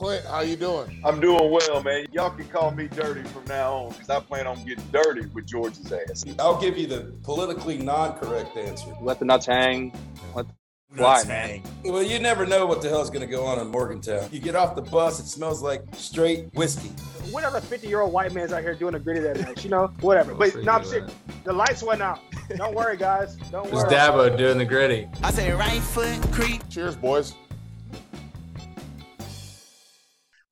Clint, how you doing? I'm doing well, man. Y'all can call me dirty from now on because I plan on getting dirty with George's ass. I'll give you the politically non-correct answer. Let the nuts hang. Let the fly, man. Well, you never know what the hell's going to go on in Morgantown. You get off the bus, it smells like straight whiskey. Whatever 50 year old white man's out here doing a gritty that night, you know, whatever. But no, I'm serious. The lights went out. Don't worry, guys. Don't It's worry. Dabo doing the gritty. I say right foot creep. Cheers, boys.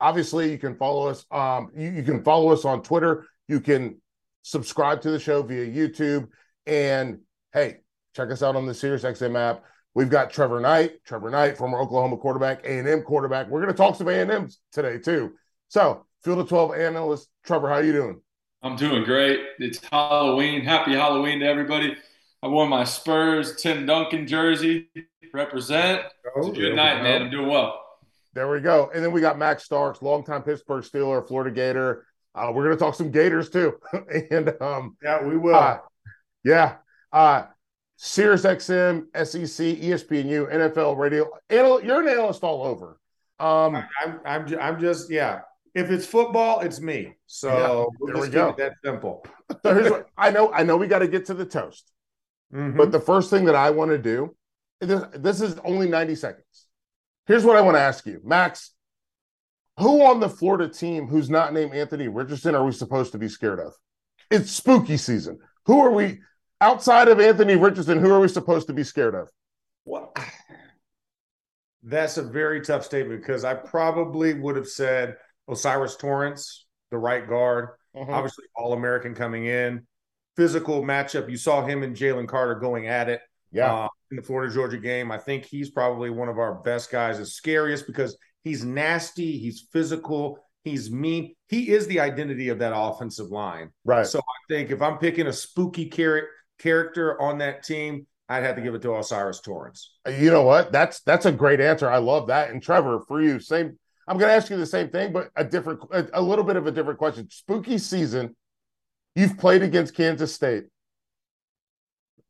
Obviously, you can follow us. Um, you, you can follow us on Twitter. You can subscribe to the show via YouTube. And hey, check us out on the SiriusXM app. We've got Trevor Knight, Trevor Knight, former Oklahoma quarterback, A&M quarterback. We're going to talk some A&M today too. So, Field of 12 analyst Trevor, how are you doing? I'm doing great. It's Halloween. Happy Halloween to everybody. I wore my Spurs Tim Duncan jersey. Represent. It's a good night, man. I'm doing well. There we go. And then we got Max Starks, longtime Pittsburgh Steeler, Florida Gator. Uh, we're going to talk some Gators too. and um, Yeah, we will. uh, yeah, uh, Sirius XM, SEC, ESPNU, NFL radio. Anal- you're an analyst all over. Um, I'm, I'm, ju- I'm just, yeah. If it's football, it's me. So Yeah, we'll there we go. that simple. so here's what I know. I know we got to get to the toast, Mhm. but the first thing that I want to do, this, this is only 90 seconds. Here's what I want to ask you, Max. Who on the Florida team who's not named Anthony Richardson are we supposed to be scared of? It's spooky season. Who are we outside of Anthony Richardson? Who are we supposed to be scared of? Well, that's a very tough statement because I probably would have said O'Cyrus Torrence, the right guard, Mm-hmm. obviously All American coming in, physical matchup. You saw him and Jalen Carter going at it. Yeah. uh, in the Florida Georgia game. I think he's probably one of our best guys, the scariest because he's nasty, he's physical, he's mean. He is the identity of that offensive line. right. So I think if I'm picking a spooky char- character on that team, I'd have to give it to O'Cyrus Torrence. Uh, you know what? That's that's a great answer. I love that. And Trevor, for you, same. I'm going to ask you the same thing, but a different, a, a little bit of a different question. Spooky season. You've played against Kansas State.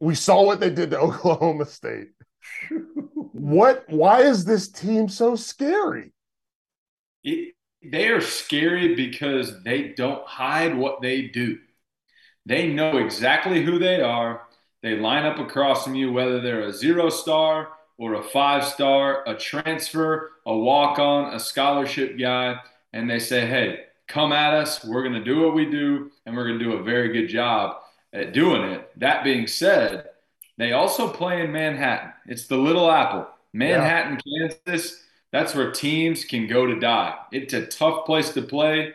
We saw what they did to Oklahoma State. what? Why is this team so scary? It, they are scary because they don't hide what they do. They know exactly who they are. They line up across from you, whether they're a zero star or a five star, a transfer, a walk on, a scholarship guy, and they say, hey, come at us. We're going to do what we do, and we're going to do a very good job at doing it. That being said, they also play in Manhattan. It's the Little Apple. Manhattan, Kansas, that's where teams can go to die. It's a tough place to play.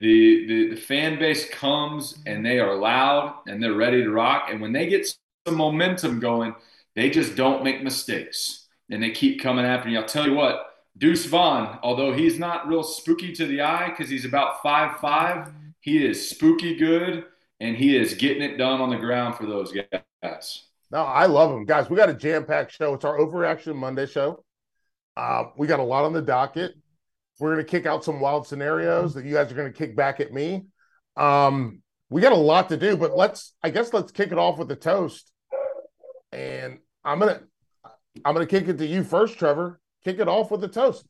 The, the, the fan base comes and they are loud and they're ready to rock. And when they get some momentum going, they just don't make mistakes and they keep coming after you. I'll tell you what, Deuce Vaughn, although he's not real spooky to the eye because he's about five five, he is spooky good and he is getting it done on the ground for those guys. No, I love him, guys. We got a jam packed show. It's our Overreaction Monday show. Uh, we got a lot on the docket. We're going to kick out some wild scenarios that you guys are going to kick back at me. Um, we got a lot to do, but let's, I guess, let's kick it off with the toast. And I'm gonna, I'm gonna kick it to you first, Trevor. Kick it off with the toast.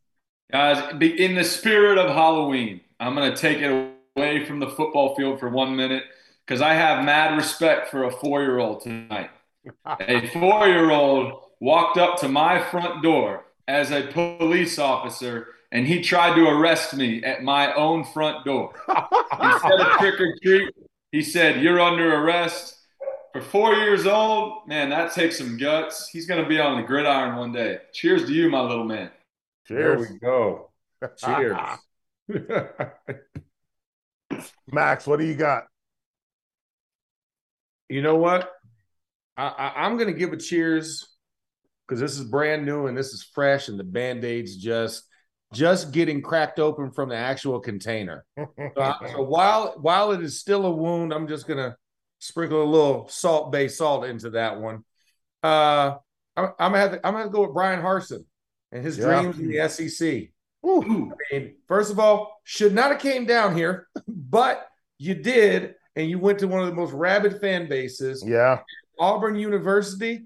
Guys, be- in the spirit of Halloween, I'm going to take it away from the football field for one minute because I have mad respect for a four year old tonight. a four year old walked up to my front door as a police officer and he tried to arrest me at my own front door. Instead of trick or treat, he said, You're under arrest. For four years old, man, that takes some guts. He's going to be on the gridiron one day. Cheers to you, my little man. There we go. Cheers. Max. What do you got? You know what? I, I, I'm going to give a cheers because this is brand new and this is fresh, and the band aids just just getting cracked open from the actual container. So, I- so while while it is still a wound, I'm just gonna sprinkle a little Salt Bae salt into that one. Uh, I'm, I'm gonna have to, I'm gonna go with Bryan Harsin and his Yeah. dreams in the SEC. Woo. I mean, first of all, should not have came down here, but you did, and you went to one of the most rabid fan bases. Yeah, Auburn University,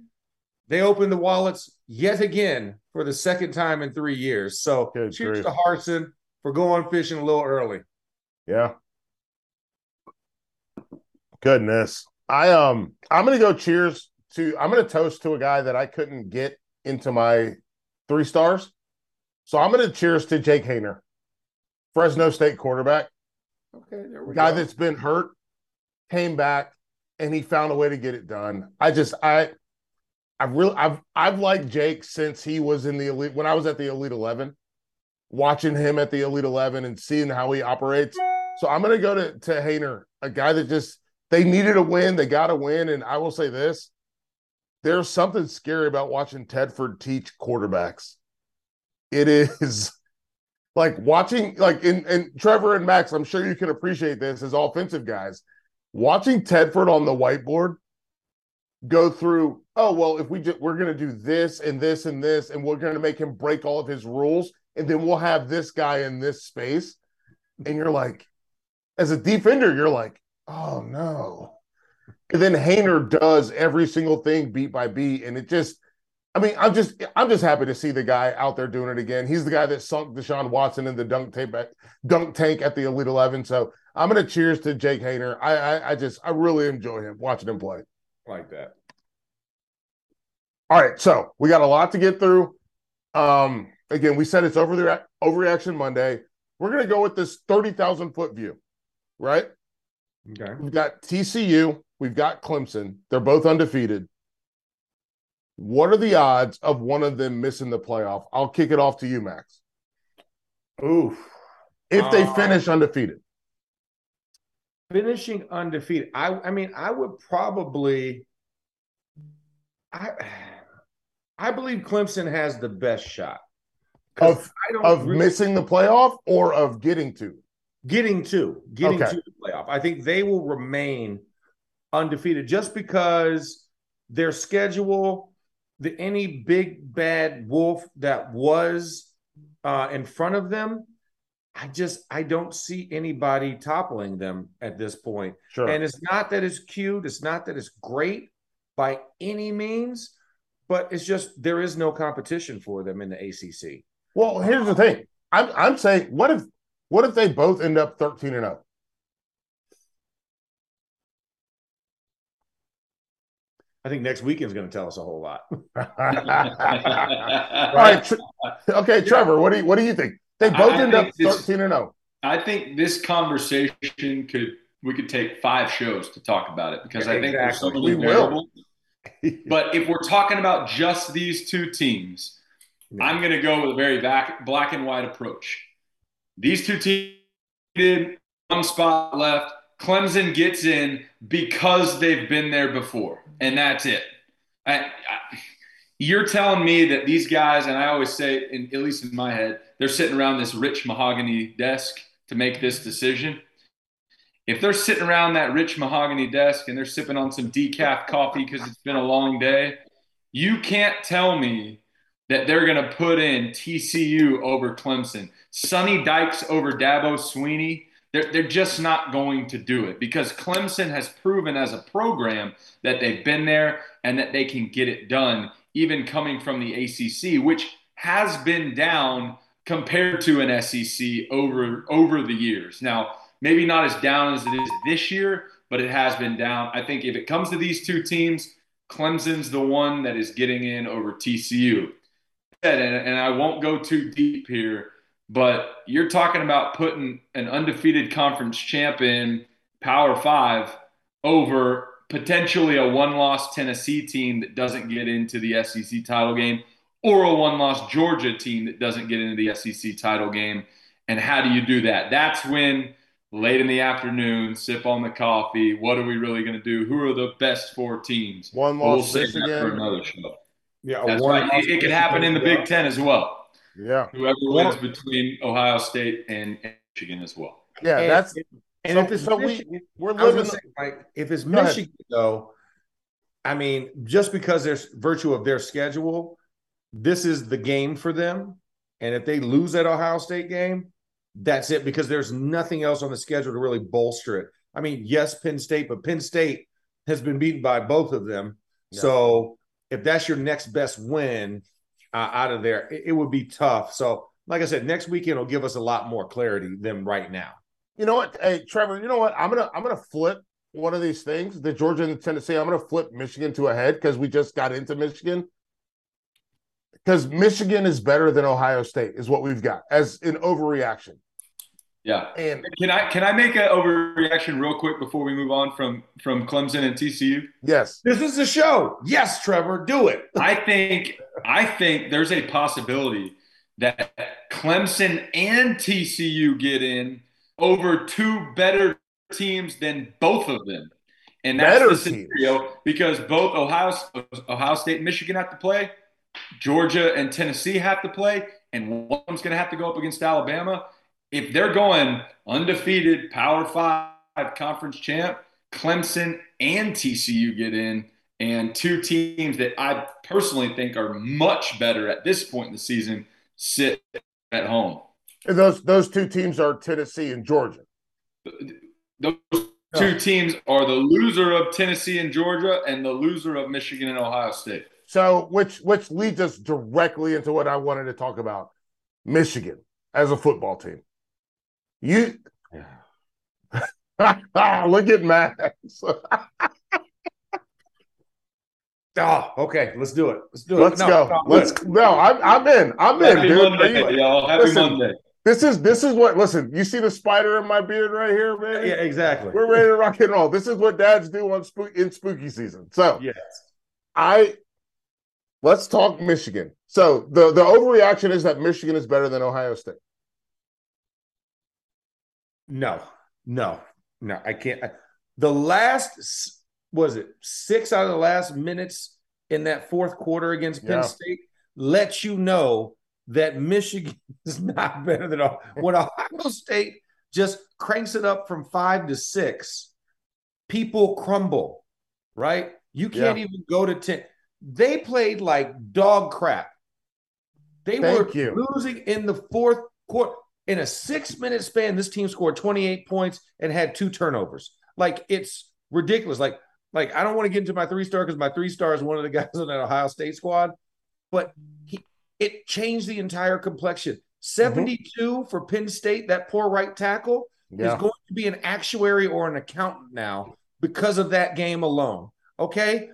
they opened the wallets yet again for the second time in three years. So Good cheers grief. to Harsin. for going fishing a little early. Yeah. Goodness. I um I'm gonna go cheers to I'm gonna toast to a guy that I couldn't get into my three stars. So I'm gonna cheers to Jake Haener, Fresno State quarterback. Okay, there we guy go. that's been hurt, came back, and he found a way to get it done. I just I I really I've I've liked Jake since he was in the elite when I was at the Elite Eleven, watching him at the Elite Eleven and seeing how he operates. So I'm gonna go to to Haener, a guy that just they needed a win, they got a win, and I will say this: there's something scary about watching Tedford teach quarterbacks. It is like watching like in and Trevor and Max, I'm sure you can appreciate this as offensive guys. Watching Tedford on the whiteboard go through, oh well, if we just we're gonna do this and this and this, and we're gonna make him break all of his rules, and then we'll have this guy in this space. And you're like, as a defender, you're like, oh no. And then Haener does every single thing beat by beat, and it just I mean, I'm just I'm just happy to see the guy out there doing it again. He's the guy that sunk Deshaun Watson in the dunk tape at, dunk tank at the Elite Eleven. So I'm gonna cheers to Jake Haener. I, I I just I really enjoy him watching him play. like that. All right, so we got a lot to get through. Um, again, we said it's over the overreaction Monday. We're gonna go with this thirty thousand foot view, right? Okay. We've got TCU, we've got Clemson. They're both undefeated. What are the odds of one of them missing the playoff? I'll kick it off to you, Max. Oof. If they Uh, finish undefeated, finishing undefeated. I I mean, I would probably I I believe Clemson has the best shot. of I don't of really- missing the playoff or of getting to. getting to getting Okay. to the playoff. I think they will remain undefeated just because their schedule, the any big bad wolf that was uh, in front of them, I just I don't see anybody toppling them at this point. Sure. And it's not that it's cute, it's not that it's great by any means, but it's just there is no competition for them in the ACC. well, here's the thing. I'm I'm saying, what if what if they both end up 13 and oh? 0? I think next weekend's going to tell us a whole lot. All right. Tr- okay, Trevor, what do you what do you think? They both I end up 13 and oh. 0. I think this conversation could we could take five shows to talk about it because I think there's so many We will. But if we're talking about just these two teams, I'm going to go with a very back, black and white approach. These two teams did one spot left. Clemson gets in because they've been there before, and that's it. I, I, you're telling me that these guys, and I always say, in, at least in my head, they're sitting around this rich mahogany desk to make this decision. If they're sitting around that rich mahogany desk and they're sipping on some decaf coffee because it's been a long day, you can't tell me that they're going to put in TCU over Clemson, Sonny Dykes over Dabo Swinney. They're, they're just not going to do it because Clemson has proven as a program that they've been there and that they can get it done, even coming from the ACC, which has been down compared to an SEC over over the years. Now, maybe not as down as it is this year, but it has been down. I think if it comes to these two teams, Clemson's the one that is getting in over TCU. And, and I won't go too deep here, but you're talking about putting an undefeated conference champ in Power Five over potentially a one-loss Tennessee team that doesn't get into the SEC title game, or a one-loss Georgia team that doesn't get into the SEC title game. And how do you do that? That's when late in the afternoon, sip on the coffee. What are we really going to do? Who are the best four teams? One We'll loss save for another show. Yeah, That's one right. It, it could happen in the Big Ten as well. Yeah. Whoever wins between Ohio State and and Michigan as well. Yeah, And- that's And so, if it's so Michigan, we're living say, like, if it's Go ahead. Though, I mean, just because there's virtue of their schedule, this is the game for them. And if they lose that Ohio State game, that's it because there's nothing else on the schedule to really bolster it. I mean, yes, Penn State, but Penn State has been beaten by both of them. Yeah. So if that's your next best win uh, out of there, it, it would be tough. So like I said, next weekend will give us a lot more clarity than right now. You know what? Hey, Trevor, you know what? I'm gonna I'm gonna flip one of these things, the Georgia and Tennessee. I'm gonna flip Michigan to a head because we just got into Michigan. Because Michigan is better than Ohio State, is what we've got as an overreaction. Yeah. And Can I can I make an overreaction real quick before we move on from from Clemson and TCU? yes, This is the show. Yes, Trevor, do it. I think I think there's a possibility that Clemson and TCU get in over two better teams than both of them. And that's Better the scenario because both Ohio Ohio State and Michigan have to play, Georgia and Tennessee have to play, and one's going to have to go up against Alabama. If they're going undefeated Power Five conference champ, Clemson and TCU get in, and two teams that I personally think are much better at this point in the season sit at home. and those those two teams are Tennessee and Georgia. Those two teams are the loser of Tennessee and Georgia and the loser of Michigan and Ohio State. So, which which leads us directly into what I wanted to talk about: Michigan as a football team. You look at Max. Oh, okay. Let's do it. Let's do it. Let's No, go. no, Let's no. I'm I'm in. I'm in, Happy dude. Are Monday, y'all. Happy Listen. Monday. this is this is what. Listen, you see the spider in my beard right here, man. Yeah, exactly. We're ready to rock and roll. This is what dads do on spook in spooky season. So Yes. I let's talk Michigan. So the the overreaction is that Michigan is better than Ohio State. No, no, no. I can't. I- The last was it six out of the last minutes in that fourth quarter against Penn Yeah. State let you know that Michigan is not better than Ohio. when Ohio State just cranks it up from five to six. People crumble, right? You can't Yeah. even go to ten. They played like dog crap. They Thank were you. losing in the fourth quarter. In a six minute span, this team scored 28 points and had two turnovers. Like it's ridiculous. Like, like I don't want to get into my three star because my three star is one of the guys on that Ohio State squad, but he it changed the entire complexion. 72 for Penn State, that poor right tackle Yeah. is going to be an actuary or an accountant now because of that game alone. Okay.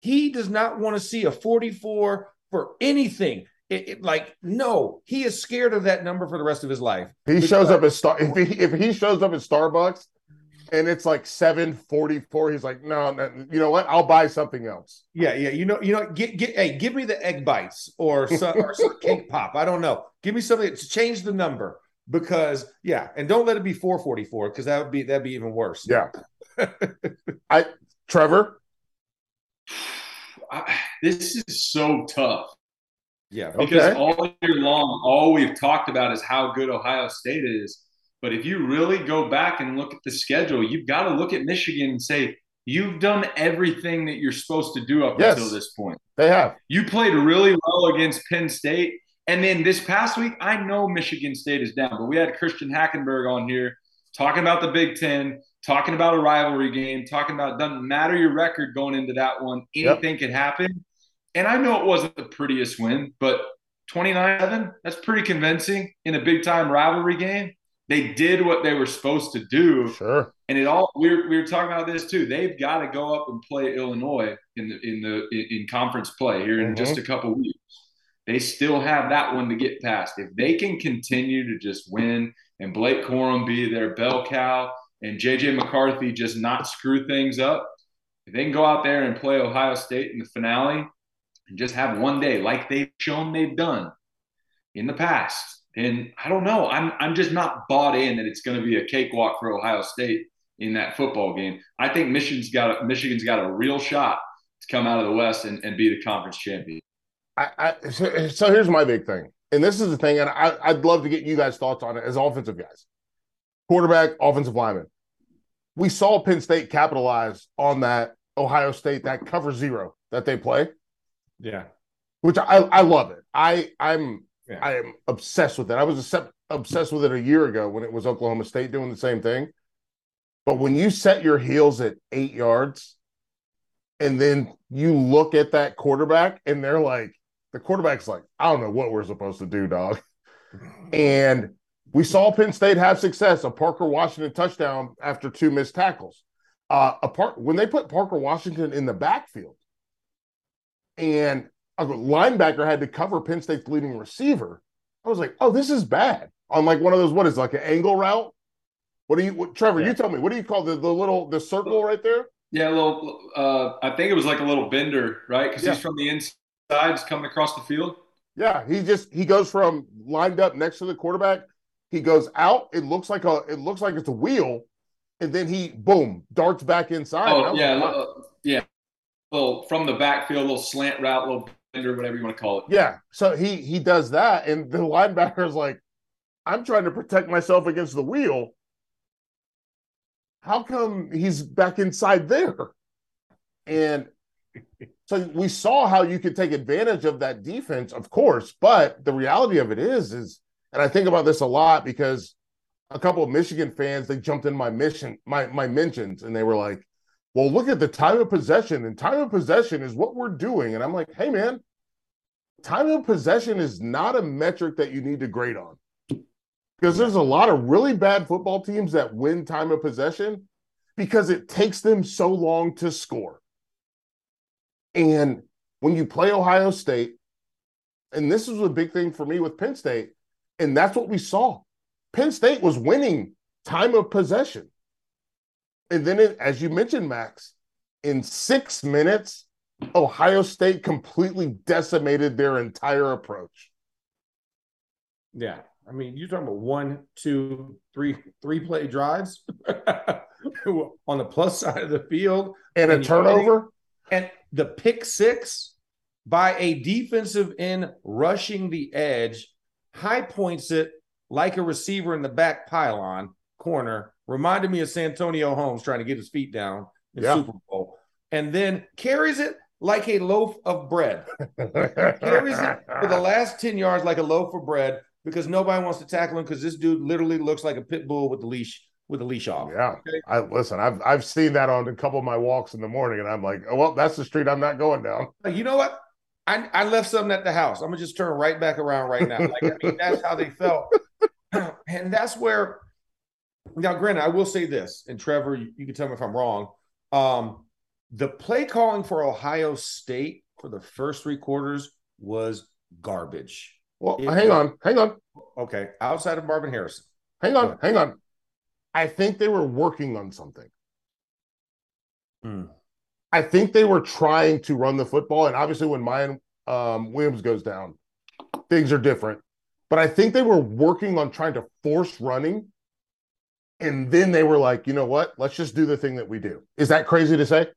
He does not want to see a 44 for anything. It, it- like, no, he is scared of that number for the rest of his life. He shows uh, up at Star if he if he shows up at Starbucks and it's like 744, he's like, no, no, you know what? I'll buy something else. Yeah, yeah. You know, you know, get get hey, give me the egg bites or some or some cake pop. I don't know. Give me something to change the number because yeah, and don't let it be 444 because that would be that'd be even worse. Yeah. I Trevor. I, this is so tough Yeah. because Okay. all year long, all we've talked about is how good Ohio State is. But if you really go back and look at the schedule, you've got to look at Michigan and say, you've done everything that you're supposed to do up Yes. until this point. They have. You played really well against Penn State. And then this past week, I know Michigan State is down, but we had Christian Hackenberg on here talking about the Big Ten, talking about a rivalry game, talking about doesn't matter your record going into that one, Yep. anything could happen. And I know it wasn't the prettiest win, but 29 7, that's pretty convincing in a big time rivalry game. They did what they were supposed to do. Sure. And it all we were, we were talking about this too. They've got to go up and play Illinois in the in the in, conference play here in Mhm. just a couple weeks. They still have that one to get past. If they can continue to just win and Blake Corum be their bell cow and JJ McCarthy just not screw things up, if they can go out there and play Ohio State in the finale and just have one day like they've shown they've done in the past, And I don't know. I'm I'm just not bought in that it's going to be a cakewalk for Ohio State in that football game. I think Michigan's got a, Michigan's got a real shot to come out of the West and, and be the conference champion. I, I so, so here's my big thing, and this is the thing, and I, I'd love to get you guys' thoughts on it as offensive guys, quarterback, offensive lineman. We saw Penn State capitalize on that Ohio State that cover zero that they play, Yeah. which I I love it. I I'm Yeah. I am obsessed with it. I was obsessed obsessed with it a year ago when it was Oklahoma State doing the same thing. But when you set your heels at eight yards, and then you look at that quarterback, and they're like, the quarterback's like, I don't know what we're supposed to do, dog. And we saw Penn State have success, a Parker Washington touchdown after two missed tackles. Uh, apart when they put Parker Washington in the backfield, and a linebacker had to cover Penn State's leading receiver, I was like, "Oh, this is bad." On like one of those, what is it, like an angle route? What do you, what, Trevor? Yeah. You tell me. What do you call the the little the circle right there? Yeah, a little. Uh, I think it was like a little bender, right? Because Yeah. he's from the inside, he's coming across the field. Yeah, he just he goes from lined up next to the quarterback. He goes out. It looks like a it looks like it's a wheel, and then he boom darts back inside. Oh yeah, like, yeah. Little from the backfield, little slant route, little bender, whatever you want to call it. Yeah. So he he does that, and the linebacker is like, I'm trying to protect myself against the wheel. How come he's back inside there? And so we saw how you could take advantage of that defense, of course, but the reality of it is, is, and I think about this a lot because a couple of Michigan fans they jumped in my mission, my my mentions, and they were like, "Well, look at the time of possession, and time of possession is what we're doing." And I'm like, "Hey, man, time of possession is not a metric that you need to grade on because there's a lot of really bad football teams that win time of possession because it takes them so long to score. And when you play Ohio State, and this was a big thing for me with Penn State, and that's what we saw. Penn State was winning time of possession. And then, it, as you mentioned, Max, in six minutes, Ohio State completely decimated their entire approach. Yeah. I mean, you're talking about one, two, three, three play drives on the plus side of the field. And a And you- turnover, And the pick six by a defensive end rushing the edge, high points it like a receiver in the back pylon corner. Reminded me of Santonio Holmes trying to get his feet down in Yeah. Super Bowl. And then carries it like a loaf of bread. carries it for the last 10 yards like a loaf of bread because nobody wants to tackle him because this dude literally looks like a pit bull with the leash with the leash off. Yeah. I listen, I've I've seen that on a couple of my walks in the morning, and I'm like, oh well, that's the street I'm not going down. You know what? I, I left something at the house. I'm gonna just turn right back around right now. Like, I mean, that's how they felt. and that's where now, granted, I will say this, and Trevor, you, you can tell me if I'm wrong. Um, the play calling for Ohio State for the first three quarters was garbage. Well, It- hang on, hang on, Okay, outside of Marvin Harrison. hang on, hang on. I think they were working on something. Hmm. I think they were trying to run the football, and obviously, when Miyan um, Williams goes down, things are different. But I think they were working on trying to force running, and then they were like, you know what? Let's just do the thing that we do. Is that crazy to say?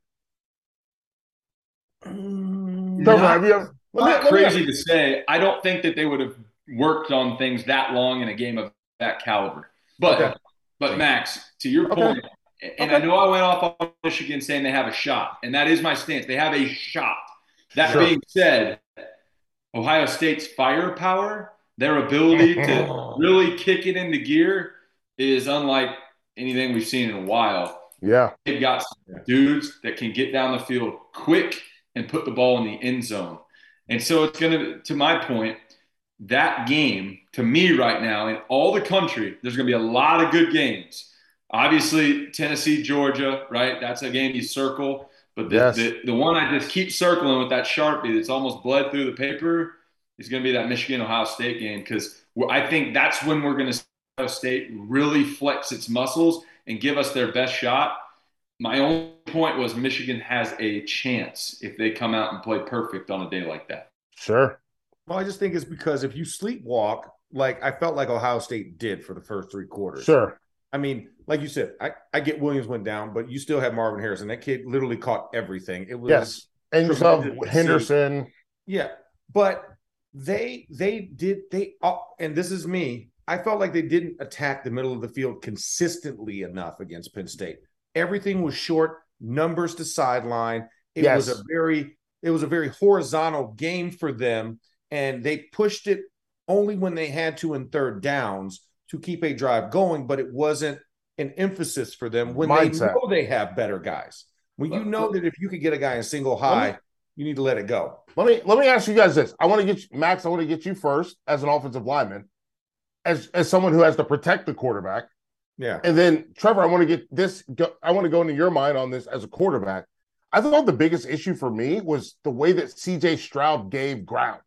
Mm, Trevor, Not- ever? Not me- crazy to say. I don't think that they would have worked on things that long in a game of that caliber. But Okay. but Max, to your Okay. point, and I know I went off on Michigan saying they have a shot, and that is my stance. They have a shot. That Sure. being said, Ohio State's firepower, their ability to really kick it into gear, is unlike anything we've seen in a while. Yeah, They've got some dudes that can get down the field quick and put the ball in the end zone. And so it's going to, to my point, that game to me right now in all the country, there's going to be a lot of good games. Obviously, Tennessee, Georgia, right? That's a game you circle. But the, Yes. the, the one I just keep circling with that Sharpie that's almost bled through the paper is going to be that Michigan Ohio State game because I think that's when we're going to State really flex its muscles and give us their best shot. My only point was Michigan has a chance if they come out and play perfect on a day like that. sure. Well, I just think it's because if you sleepwalk, like I felt like Ohio State did for the first three quarters. Sure. I mean, like you said, I, I get Williams went down, but you still have Marvin Harrison. That kid literally caught everything. It was Yes. And you saw tremendous to see. Henderson. Yeah, but they they did they uh, and this is me. I felt like they didn't attack the middle of the field consistently enough against Penn State. Everything was short, numbers to sideline. It was a very it was a very horizontal game for them, and they pushed it only when they had to in third downs to keep a drive going. But it wasn't an emphasis for them when they know they have better guys. When you know that if you could get a guy in single high, you need to let it go. Let me let me ask you guys this. I want to get you, Max. I want to get you first as an offensive lineman. As as someone who has to protect the quarterback. Yeah. And then Trevor, I want to get this. Go, I want to go into your mind on this as a quarterback. I thought the biggest issue for me was the way that CJ Stroud gave ground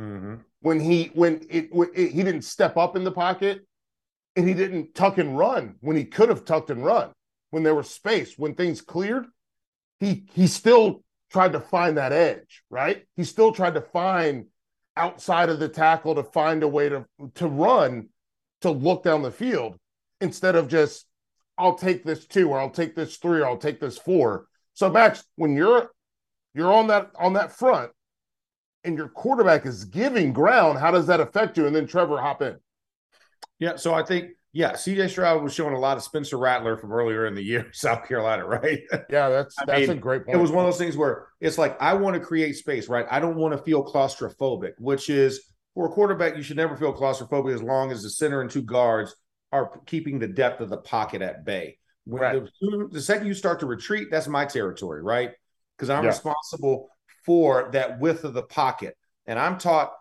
Mm-hmm. when he when it, when it he didn't step up in the pocket and he didn't tuck and run when he could have tucked and run when there was space when things cleared he he still tried to find that edge right he still tried to find outside of the tackle to find a way to to run to look down the field instead of just I'll take this two or I'll take this three or I'll take this four so Max when you're you're on that on that front and your quarterback is giving ground, how does that affect you? And then Trevor hop in. Yeah, so I think yeah, CJ Stroud was showing a lot of Spencer Rattler from earlier in the year, South Carolina, right? Yeah, that's that's mean, a great point. It was one of those things where it's like I want to create space, right? I don't want to feel claustrophobic, which is for a quarterback, you should never feel claustrophobic as long as the center and two guards are keeping the depth of the pocket at bay. When Right. the, the second you start to retreat, that's my territory, right? Because I'm Yeah. responsible for that width of the pocket. And I'm taught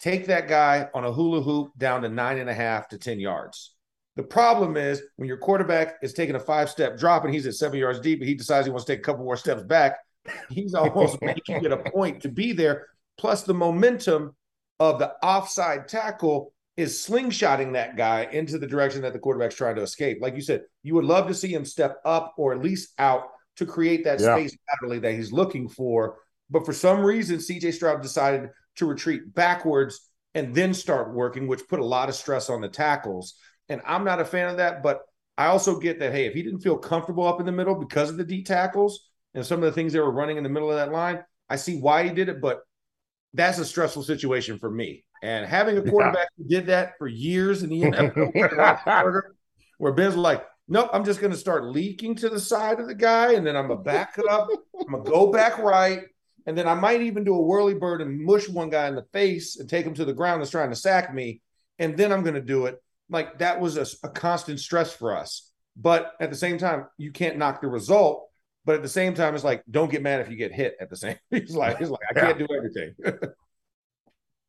take that guy on a hula hoop down to nine and a half to 10 yards. The problem is when your quarterback is taking a five step drop and he's at seven yards deep and he decides he wants to take a couple more steps back, he's almost making it a point to be there. Plus, the momentum of the offside tackle is slingshotting that guy into the direction that the quarterback's trying to escape. Like you said, you would love to see him step up or at least out to create that Yeah. space laterally that he's looking for. But for some reason, CJ Stroud decided to retreat backwards and then start working, which put a lot of stress on the tackles. And I'm not a fan of that, but I also get that, hey, if he didn't feel comfortable up in the middle because of the D tackles and some of the things they were running in the middle of that line, I see why he did it, but that's a stressful situation for me. And having a quarterback who did that for years in the NFL, where Ben's like, nope, I'm just going to start leaking to the side of the guy, and then I'm going to back up, I'm going to go back right, and then I might even do a whirly bird and mush one guy in the face and take him to the ground that's trying to sack me, and then I'm going to do it. Like that was a, a constant stress for us. But at the same time, you can't knock the result. But at the same time, it's like, don't get mad if you get hit. At the same, he's like, he's like, I can't do everything.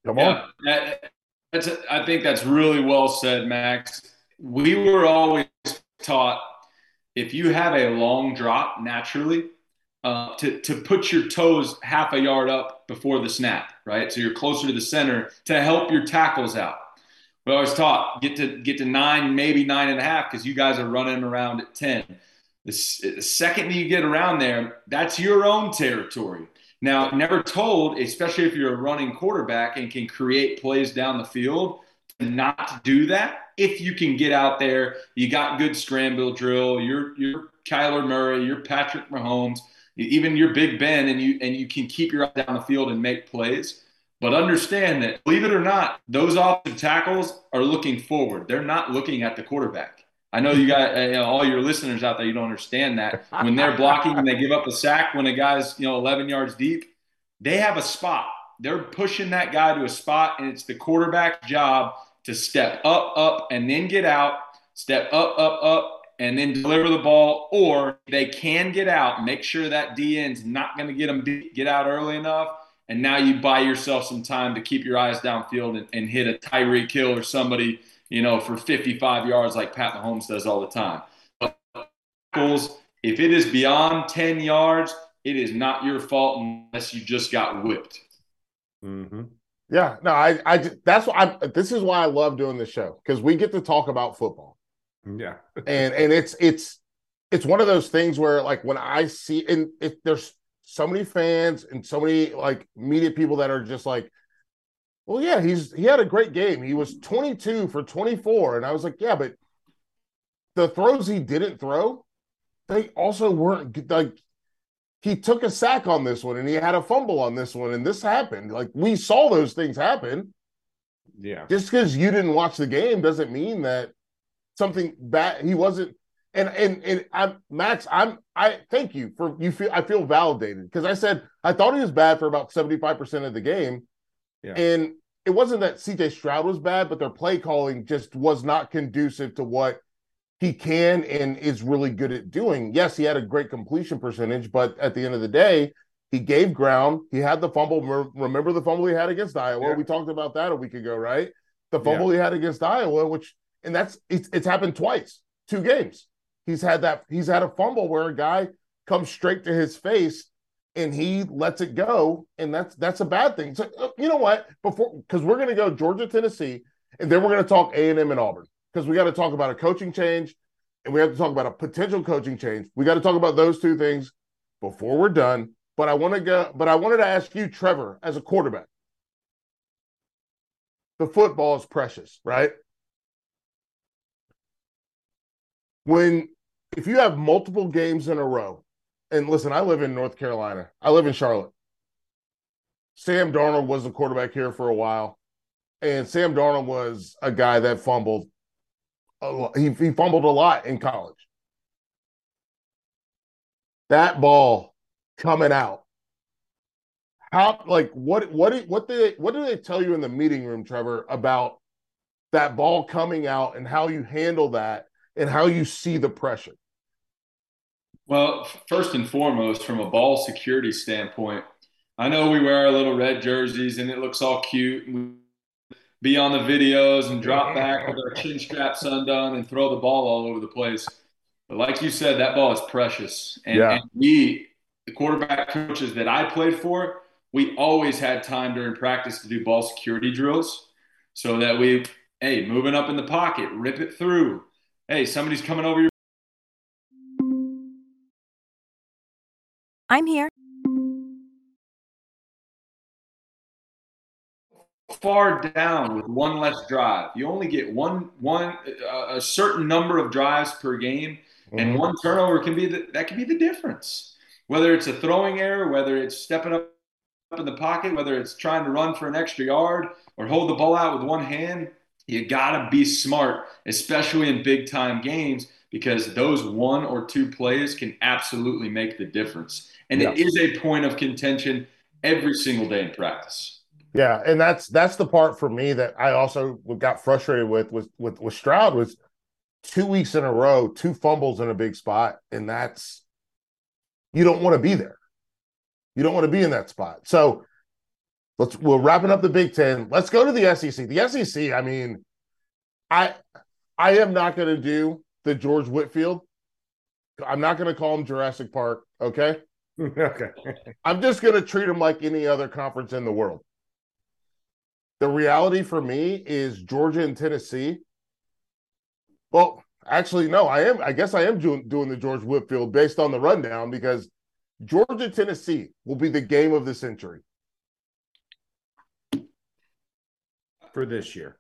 Come on. Yeah, that- that's I think that's really well said, Max. We were always taught if you have a long drop naturally, uh, to to put your toes half a yard up before the snap, right? So you're closer to the center to help your tackles out. We always taught get to get to nine, maybe nine and a half, because you guys are running around at ten. The, second you get around there, that's your own territory. Now, never told, especially if you're a running quarterback and can create plays down the field, not do that. If you can get out there, you got good scramble drill. You're you're Kyler Murray, you're Patrick Mahomes, even you're Big Ben, and you and you can keep your eye down the field and make plays. But understand that, believe it or not, those offensive tackles are looking forward. They're not looking at the quarterback. I know you got you know, all your listeners out there. You don't understand that when they're blocking and they give up a sack when a guy's you know 11 yards deep, they have a spot. They're pushing that guy to a spot, and it's the quarterback's job to step up, up, and then get out. Step up, up, up, and then deliver the ball. Or they can get out. Make sure that DN's not going to get them beat, get out early enough. And now you buy yourself some time to keep your eyes downfield and, and hit a Tyreek Hill or somebody, you know, for 55 yards like Pat Mahomes does all the time. But tackles, if it is beyond 10 yards, it is not your fault unless you just got whipped. mm-hmm. Yeah, no, I, I, ju- that's why I, this is why I love doing the show because we get to talk about football, Yeah. and and it's it's it's one of those things where like when I see and it, there's so many fans and so many like media people that are just like, well, yeah, he's he had a great game. He was 22 for 24, and I was like, yeah, but the throws he didn't throw, they also weren't like he took a sack on this one and he had a fumble on this one and this happened. Like we saw those things happen. Yeah. Just because you didn't watch the game doesn't mean that something bad he wasn't and and and I'm Max, I'm I thank you for you feel I feel validated because I said I thought he was bad for about 75% of the game. Yeah. And it wasn't that CJ Stroud was bad, but their play calling just was not conducive to what he can and is really good at doing. Yes, he had a great completion percentage, but at the end of the day, he gave ground. He had the fumble. Remember the fumble he had against Iowa? Yeah. We talked about that a week ago, right? The fumble he had against Iowa, which and that's it's, it's happened twice, two games. He's had that he's had a fumble where a guy comes straight to his face and he lets it go, and that's that's a bad thing. So uh, you know what? Before because we're going to go Georgia, Tennessee, and then we're going to talk A and M and Auburn because we got to talk about a coaching change, and we have to talk about a potential coaching change. We got to talk about those two things before we're done. But I want to go. But I wanted to ask you, Trevor, as a quarterback, the football is precious, right? When if you have multiple games in a row and listen, I live in North Carolina. I live in Charlotte. Sam Darnold was the quarterback here for a while, and Sam Darnold was a guy that fumbled. He, he fumbled a lot in college. That ball coming out. How like what what what did what do they tell you in the meeting room, Trevor, about that ball coming out and how you handle that and how you see the pressure? Well, first and foremost, from a ball security standpoint, I know we wear our little red jerseys and it looks all cute. And we be on the videos and drop back with our chin straps undone and throw the ball all over the place. But like you said, that ball is precious. And, Yeah. and we, the quarterback coaches that I played for, we always had time during practice to do ball security drills so that we, hey, moving up in the pocket, rip it through. Hey, somebody's coming over your I'm here. far down with one less drive. You only get one one uh, a certain number of drives per game, and Mhm. one turnover can be the, that can be the difference. Whether it's a throwing error, whether it's stepping up up in the pocket, whether it's trying to run for an extra yard or hold the ball out with one hand, you gotta be smart, especially in big time games, because those one or two plays can absolutely make the difference. And it is a point of contention every single day in practice. Yeah, and that's that's the part for me that I also got frustrated with with with, with Stroud was two weeks in a row, two fumbles in a big spot, and that's you don't want to be there. You don't want to be in that spot. So let's we're wrapping up the Big Ten. Let's go to the SEC. The SEC, I mean, I I am not going to do the George Whitfield. I'm not going to call him Jurassic Park. Okay. okay. I'm just going to treat him like any other conference in the world. The reality for me is Georgia and Tennessee. Well, actually, no, I am. I guess I am doing, doing the George Whitfield based on the rundown because Georgia Tennessee will be the game of the century For this year.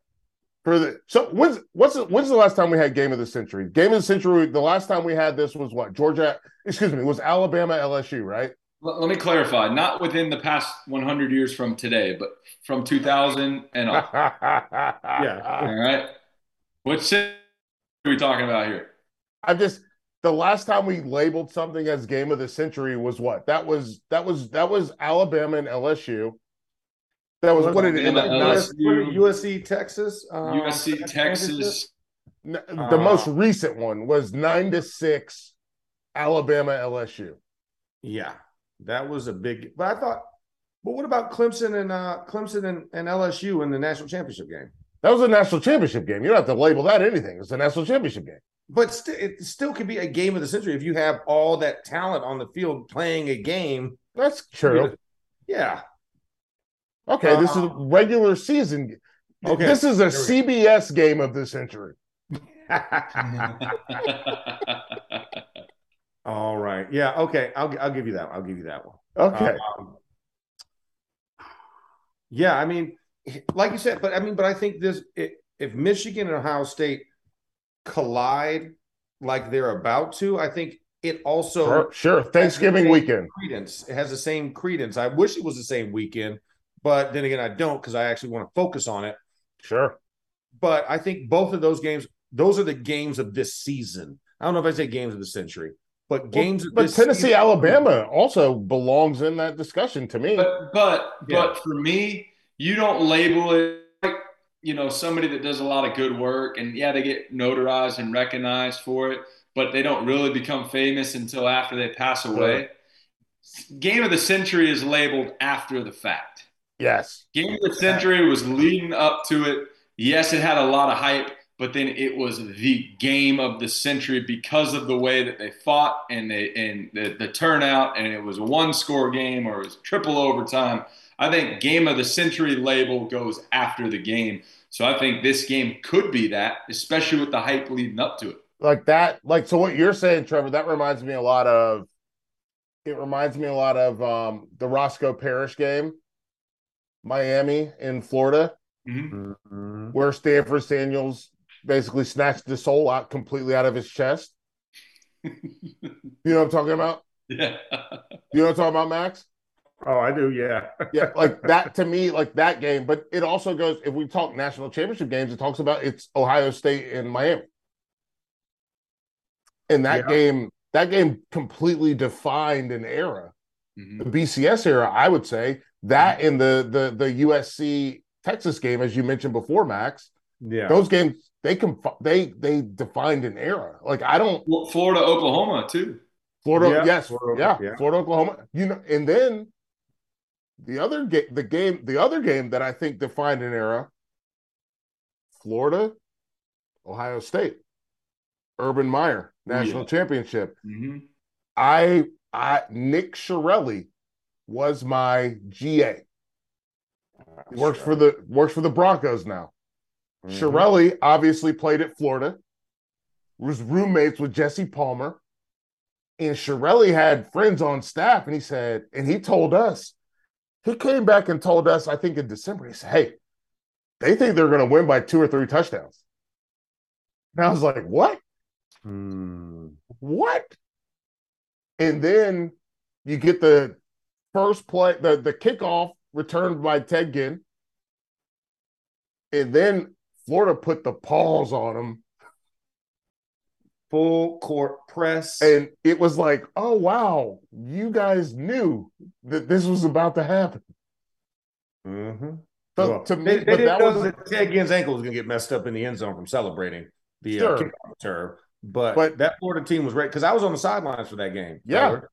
For the. So when's what's the, when's the last time we had game of the century? Game of the century. The last time we had this was what Georgia. Excuse me, was Alabama LSU, right? Let, let me clarify. Not within the past 100 years from today, but from 2000 and. Yeah. All right. What century are we talking about here? I'm just the last time we labeled something as game of the century was what? That was that was that was Alabama and LSU. That was what did it end up? LSU. USC, Texas. um, USC, Texas. the Uh, most recent one was nine to six, Alabama LSU. Yeah, that was a big. But I thought, but what about Clemson and uh, Clemson and, and LSU in the national championship game? That was a national championship game. You don't have to label that anything. It's a national championship game. But st- it still could be a game of the century if you have all that talent on the field playing a game. That's true. Yeah. Okay, this is Uh, regular season. Okay. This is a Here CBS game of the century. all right. Yeah. Okay. I'll I'll give you that. I'll give you that one. Okay. Um, yeah, I mean, like you said, but I mean, but I think this it, if Michigan and Ohio State collide like they're about to, I think it also sure, sure. Thanksgiving weekend. credence. It has the same credence. I wish it was the same weekend, but then again, I don't because I actually want to focus on it. Sure. But I think both of those games, those are the games of this season. I don't know if I say games of the century, but games. Well, of but this Tennessee, season- Alabama also belongs in that discussion to me. But but Yeah. but for me, you don't label it like you know somebody that does a lot of good work, and yeah, they get notarized and recognized for it, but they don't really become famous until after they pass away. Game of the century is labeled after the fact. Yes. Game of the century was leading up to it. yes, it had a lot of hype, but then it was the game of the century because of the way that they fought and they and the, the turnout, and it was a one score game or it was triple overtime. I think game of the century label goes after the game. So I think this game could be that, especially with the hype leading up to it. Like that, like so what you're saying, Trevor, that reminds me a lot of it reminds me a lot of um the Roscoe Parish game, Miami in Florida, Mm-hmm. where Stanford Samuels basically snatched the soul out completely out of his chest. you know what I'm talking about? Yeah. You know what I'm talking about, Max? Oh, I do. Yeah. yeah, like that to me, like that game. But it also goes if we talk national championship games, it talks about it's Ohio State and Miami. And that Yeah. game, that game completely defined an era. Mhm. The BCS era, I would say that in the the the USC Texas game, as you mentioned before, Max. Yeah. Those games they can they they defined an era. Like I don't Well, Florida, Oklahoma too. Florida, Yeah, yes, Florida, yeah, yeah. Florida, Oklahoma. You know, and then the other game, the game, the other game that I think defined an era. Florida, Ohio State, Urban Meyer national Yeah. championship. Mm-hmm. I, I, Nick Shirelli was my GA. He works for the works for the Broncos now. Mhm. Shirelli obviously played at Florida, was roommates with Jesse Palmer. And Shirelli had friends on staff, and he said, and he told us, he came back and told us, I think in December, he said, Hey, they think they're going to win by two or three touchdowns. And I was like, What? Hmm. What? And then you get the first play, the, the kickoff returned by Ted Ginn. And then Florida put the paws on him. Full court press. And it was like, oh, wow, you guys knew that this was about to happen. Mm Mhm. So Well, to me, they, they but didn't that know was, that Ted Ginn's ankle was going to get messed up in the end zone from celebrating the uh, Sure. kickoff return. But, But- that Florida team was ready because I was on the sidelines for that game. Yeah. Tyler.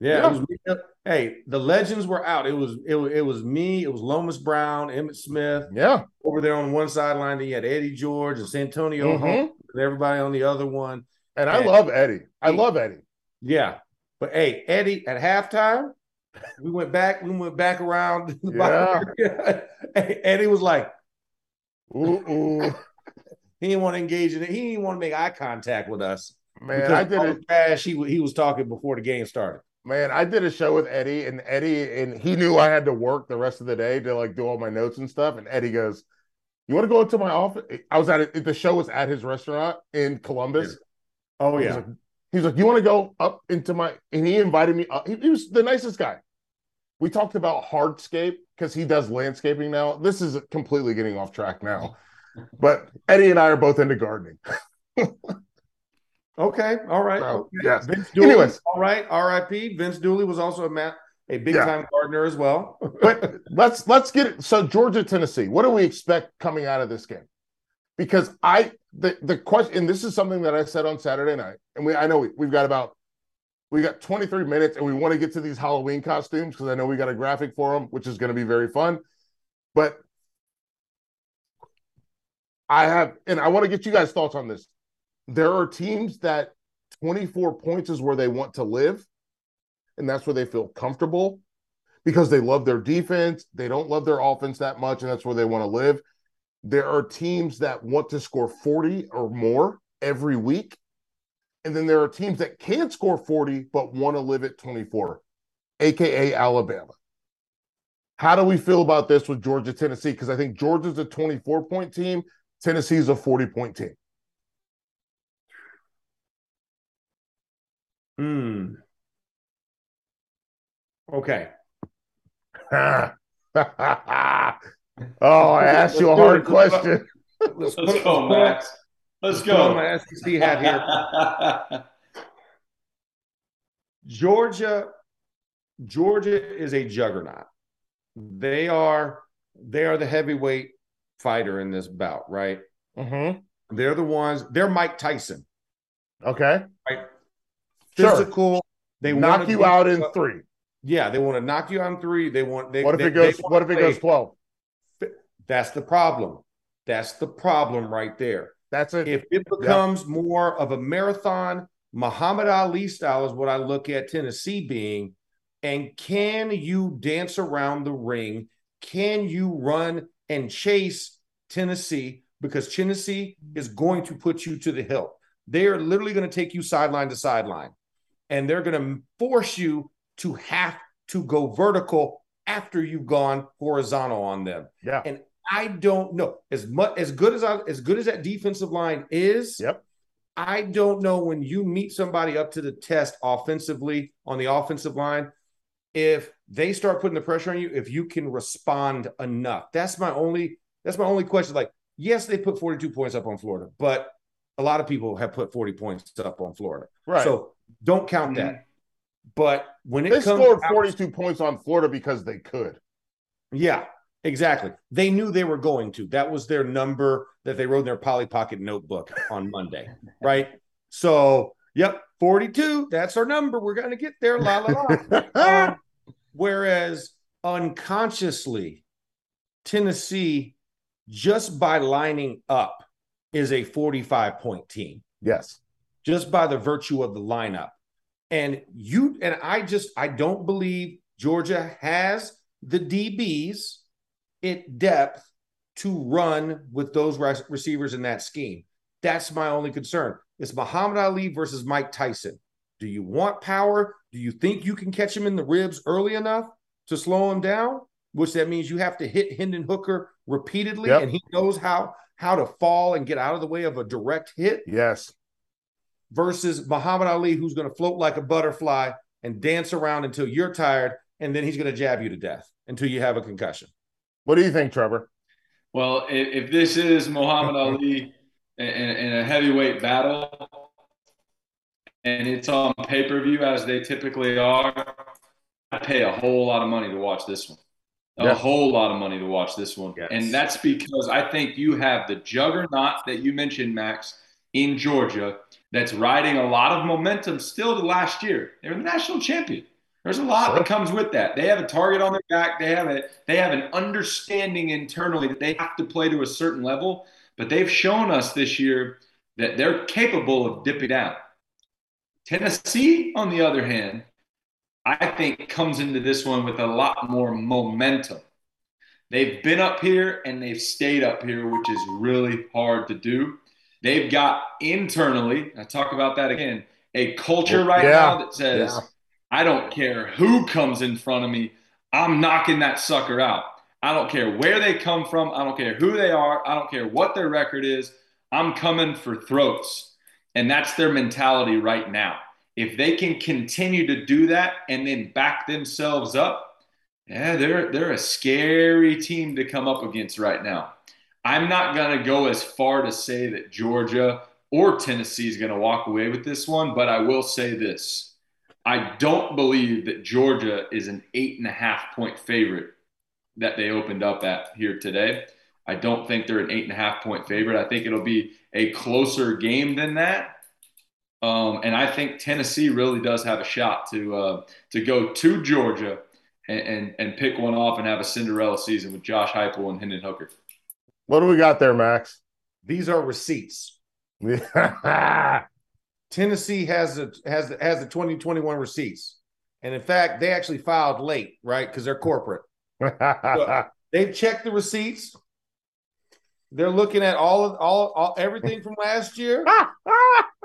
Yeah. Yeah. It was. Hey, the legends were out. It was it was it was me. It was Lomas Brown, Emmitt Smith yeah. over there on one sideline. Then you had Eddie George and Santonio Mhm. Holmes and everybody on the other one. And I love Eddie. I love Eddie. Yeah. But hey, Eddie at halftime, we went back, we went back around the bottom Eddie was like, Ooh, ooh. he didn't want to engage in it. He didn't want to make eye contact with us. Man, I did it. trash he, he was talking before the game started. Man, I did a show with Eddie, and Eddie, and he knew I had to work the rest of the day to like do all my notes and stuff. And Eddie goes, "You want to go into my office?" I was at it. The show was at his restaurant in Columbus. Oh He's like, he's like, "You want to go up into my?" And he invited me. Up. He, he was the nicest guy. We talked about hardscape because he does landscaping now. This is completely getting off track now, but Eddie and I are both into gardening. Okay, all right. So, okay. yes. Vince Dooley, Anyways. all right. R.I.P. Vince Dooley was also a ma- a big time gardener as well. but let's let's get it. So Georgia, Tennessee, what do we expect coming out of this game? Because I the the question, and this is something that I said on Saturday night, and we I know we, we've got about we got 23 minutes, and we want to get to these Halloween costumes because I know we got a graphic for them, which is going to be very fun. But I have, and I want to get you guys' thoughts on this. There are teams that 24 points is where they want to live, and that's where they feel comfortable because they love their defense. They don't love their offense that much, and that's where they want to live. There are teams that want to score 40 or more every week. And then there are teams that can't score 40 but want to live at 24, aka Alabama. How do we feel about this with Georgia, Tennessee? Because I think Georgia's a 24 point team, Tennessee's a 40 point team. Hmm. Okay. oh, I asked you a hard question. Let's, Let's go, Max. Let's Put on go. my SEC hat here. Georgia, Georgia is a juggernaut. They are they are the heavyweight fighter in this bout, right? Mm-hmm. They're the ones. They're Mike Tyson, Okay. right? Sure. Physical. They Knock you out in three. Yeah, they want to knock you out in three. They want. They, What if they- it goes? What if it goes 12? That's the problem. That's the problem right there. That's it. If it becomes more of a marathon, Muhammad Ali style is what I look at Tennessee being. And can you dance around the ring? Can you run and chase Tennessee? Because Tennessee is going to put you to the hilt. They are literally going to take you sideline to sideline, and they're going to force you to have to go vertical after you've gone horizontal on them. Yeah. And I don't know as much as good as I, as good as that defensive line is. Yep. I don't know when you meet somebody up to the test offensively on the offensive line if they start putting the pressure on you if you can respond enough. That's my only that's my only question like yes they put 42 points up on Florida, but a lot of people have put 40 points up on Florida. Right. So don't count Mm-hmm. that. But when it they scored out- 42 points on Florida because they could. yeah, exactly. They knew they were going to. That was their number that they wrote in their Polly Pocket notebook on Monday, right? So, yep, 42. That's our number. We're going to get there. La la la. Um, whereas unconsciously, Tennessee, just by lining up, is a 45 point team yes. Just by the virtue of the lineup. And you and I just I don't believe Georgia has the DBs at depth to run with those re- receivers in that scheme. That's my only concern. It's Muhammad Ali versus Mike Tyson. Do you want power? Do you think you can catch him in the ribs early enough to slow him down? Which that means you have to hit Hendon Hooker repeatedly, Yep. and he knows how how to fall and get out of the way of a direct hit Yes. Versus Muhammad Ali, who's going to float like a butterfly and dance around until you're tired, and then he's going to jab you to death until you have a concussion. What do you think, Trevor? Well, if, if this is Muhammad Ali in, in a heavyweight battle and it's on pay per view as they typically are, I pay a whole lot of money to watch this one. A Yeah. whole lot of money to watch this one. Yes. And that's because I think you have the juggernaut that you mentioned, Max, in Georgia that's riding a lot of momentum still to last year. They're the national champion. There's a lot that comes with that. They have a target on their back. They have a they have an understanding internally that they have to play to a certain level, but they've shown us this year that they're capable of dipping down. Tennessee, on the other hand, I think comes into this one with a lot more momentum. They've been up here and they've stayed up here, which is really hard to do. They've got internally, I talk about that again, a culture right Yeah. now that says, Yeah. I don't care who comes in front of me, I'm knocking that sucker out. I don't care where they come from, I don't care who they are, I don't care what their record is, I'm coming for throats. And that's their mentality right now. If they can continue to do that and then back themselves up, yeah, they're they're a scary team to come up against right now. I'm not going to go as far to say that Georgia or Tennessee is going to walk away with this one, but I will say this. I don't believe that Georgia is an eight and a half point favorite that they opened up at here today. I don't think they're an eight and a half point favorite. I think it'll be a closer game than that. Um, and I think Tennessee really does have a shot to uh, to go to Georgia and, and and pick one off and have a Cinderella season with Josh Heupel and Hendon Hooker. What do we got there, Max? These are receipts. Tennessee has a has the, has the 2021 receipts. And in fact, they actually filed late, right? Because they're corporate. They've checked the receipts. They're looking at all of all, all everything from last year. all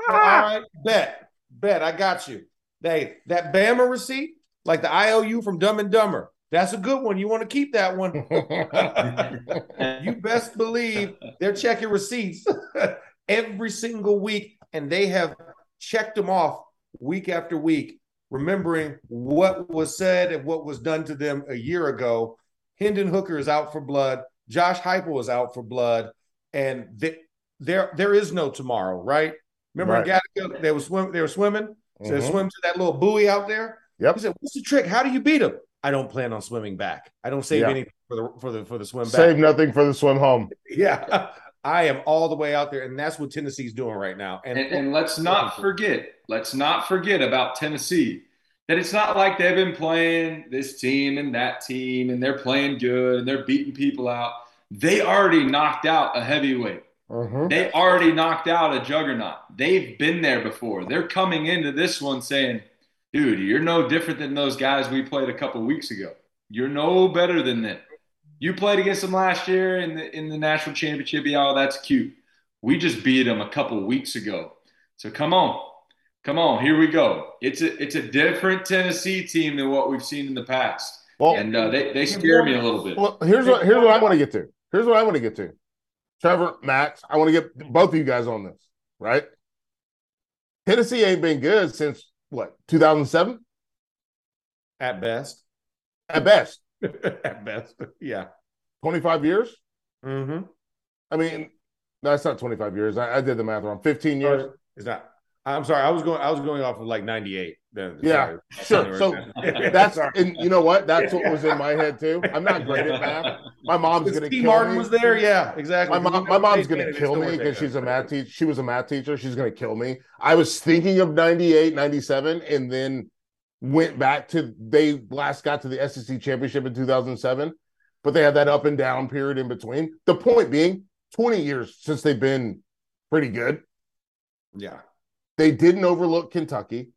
right, bet, bet, I got you. They that Bama receipt, like the IOU from Dumb and Dumber, that's a good one. You want to keep that one. you best believe they're checking receipts every single week, and they have checked them off week after week, remembering what was said and what was done to them a year ago. Hendon Hooker is out for blood. Josh Heupel is out for blood, and th- there there is no tomorrow, right? Remember in Gattaca, they were swim, they were swimming. So they mm-hmm. swim to that little buoy out there. Yep. He said, "What's the trick? How do you beat them?" I don't plan on swimming back. I don't save Yeah. anything for the for the for the swim back. Save nothing for the swim home. Yeah, I am all the way out there, and that's what Tennessee's doing right now. And, And, and let's not forget, let's not forget about Tennessee that it's not like they've been playing this team and that team and they're playing good and they're beating people out. They already knocked out a heavyweight. Mhm. They already knocked out a juggernaut. They've been there before. They're coming into this one saying, dude, you're no different than those guys we played a couple weeks ago. You're no better than them. You played against them last year in the in the national championship. Yeah, oh, that's cute. We just beat them a couple weeks ago. So come on. Come on, here we go. It's a it's a different Tennessee team than what we've seen in the past. Well, And uh, they, they scare me a little bit. Well, here's what here's what I want to get to. Here's what I want to get to. Trevor, Max, I want to get both of you guys on this, right? Tennessee ain't been good since what, 2007 At best. at best. At best. Yeah. 25 years? Mm-hmm. I mean, that's not 25 years. I, I did the math wrong. 15 years. Is that? I'm sorry. I was going. I was going off of like '98. Then Yeah. Sure. So that's and you know what? That's what was in my head too. I'm not great at math. My mom's gonna Steve kill Martin me. was there. Yeah, exactly. My mom, my mom's gonna kill me because she's a math teacher. She was a math teacher. She's gonna kill me. I was thinking of 98, 97, and then went back to they last got to the SEC championship in 2007, but they had that up and down period in between. The point being, 20 years since they've been pretty good. Yeah. They didn't overlook Kentucky.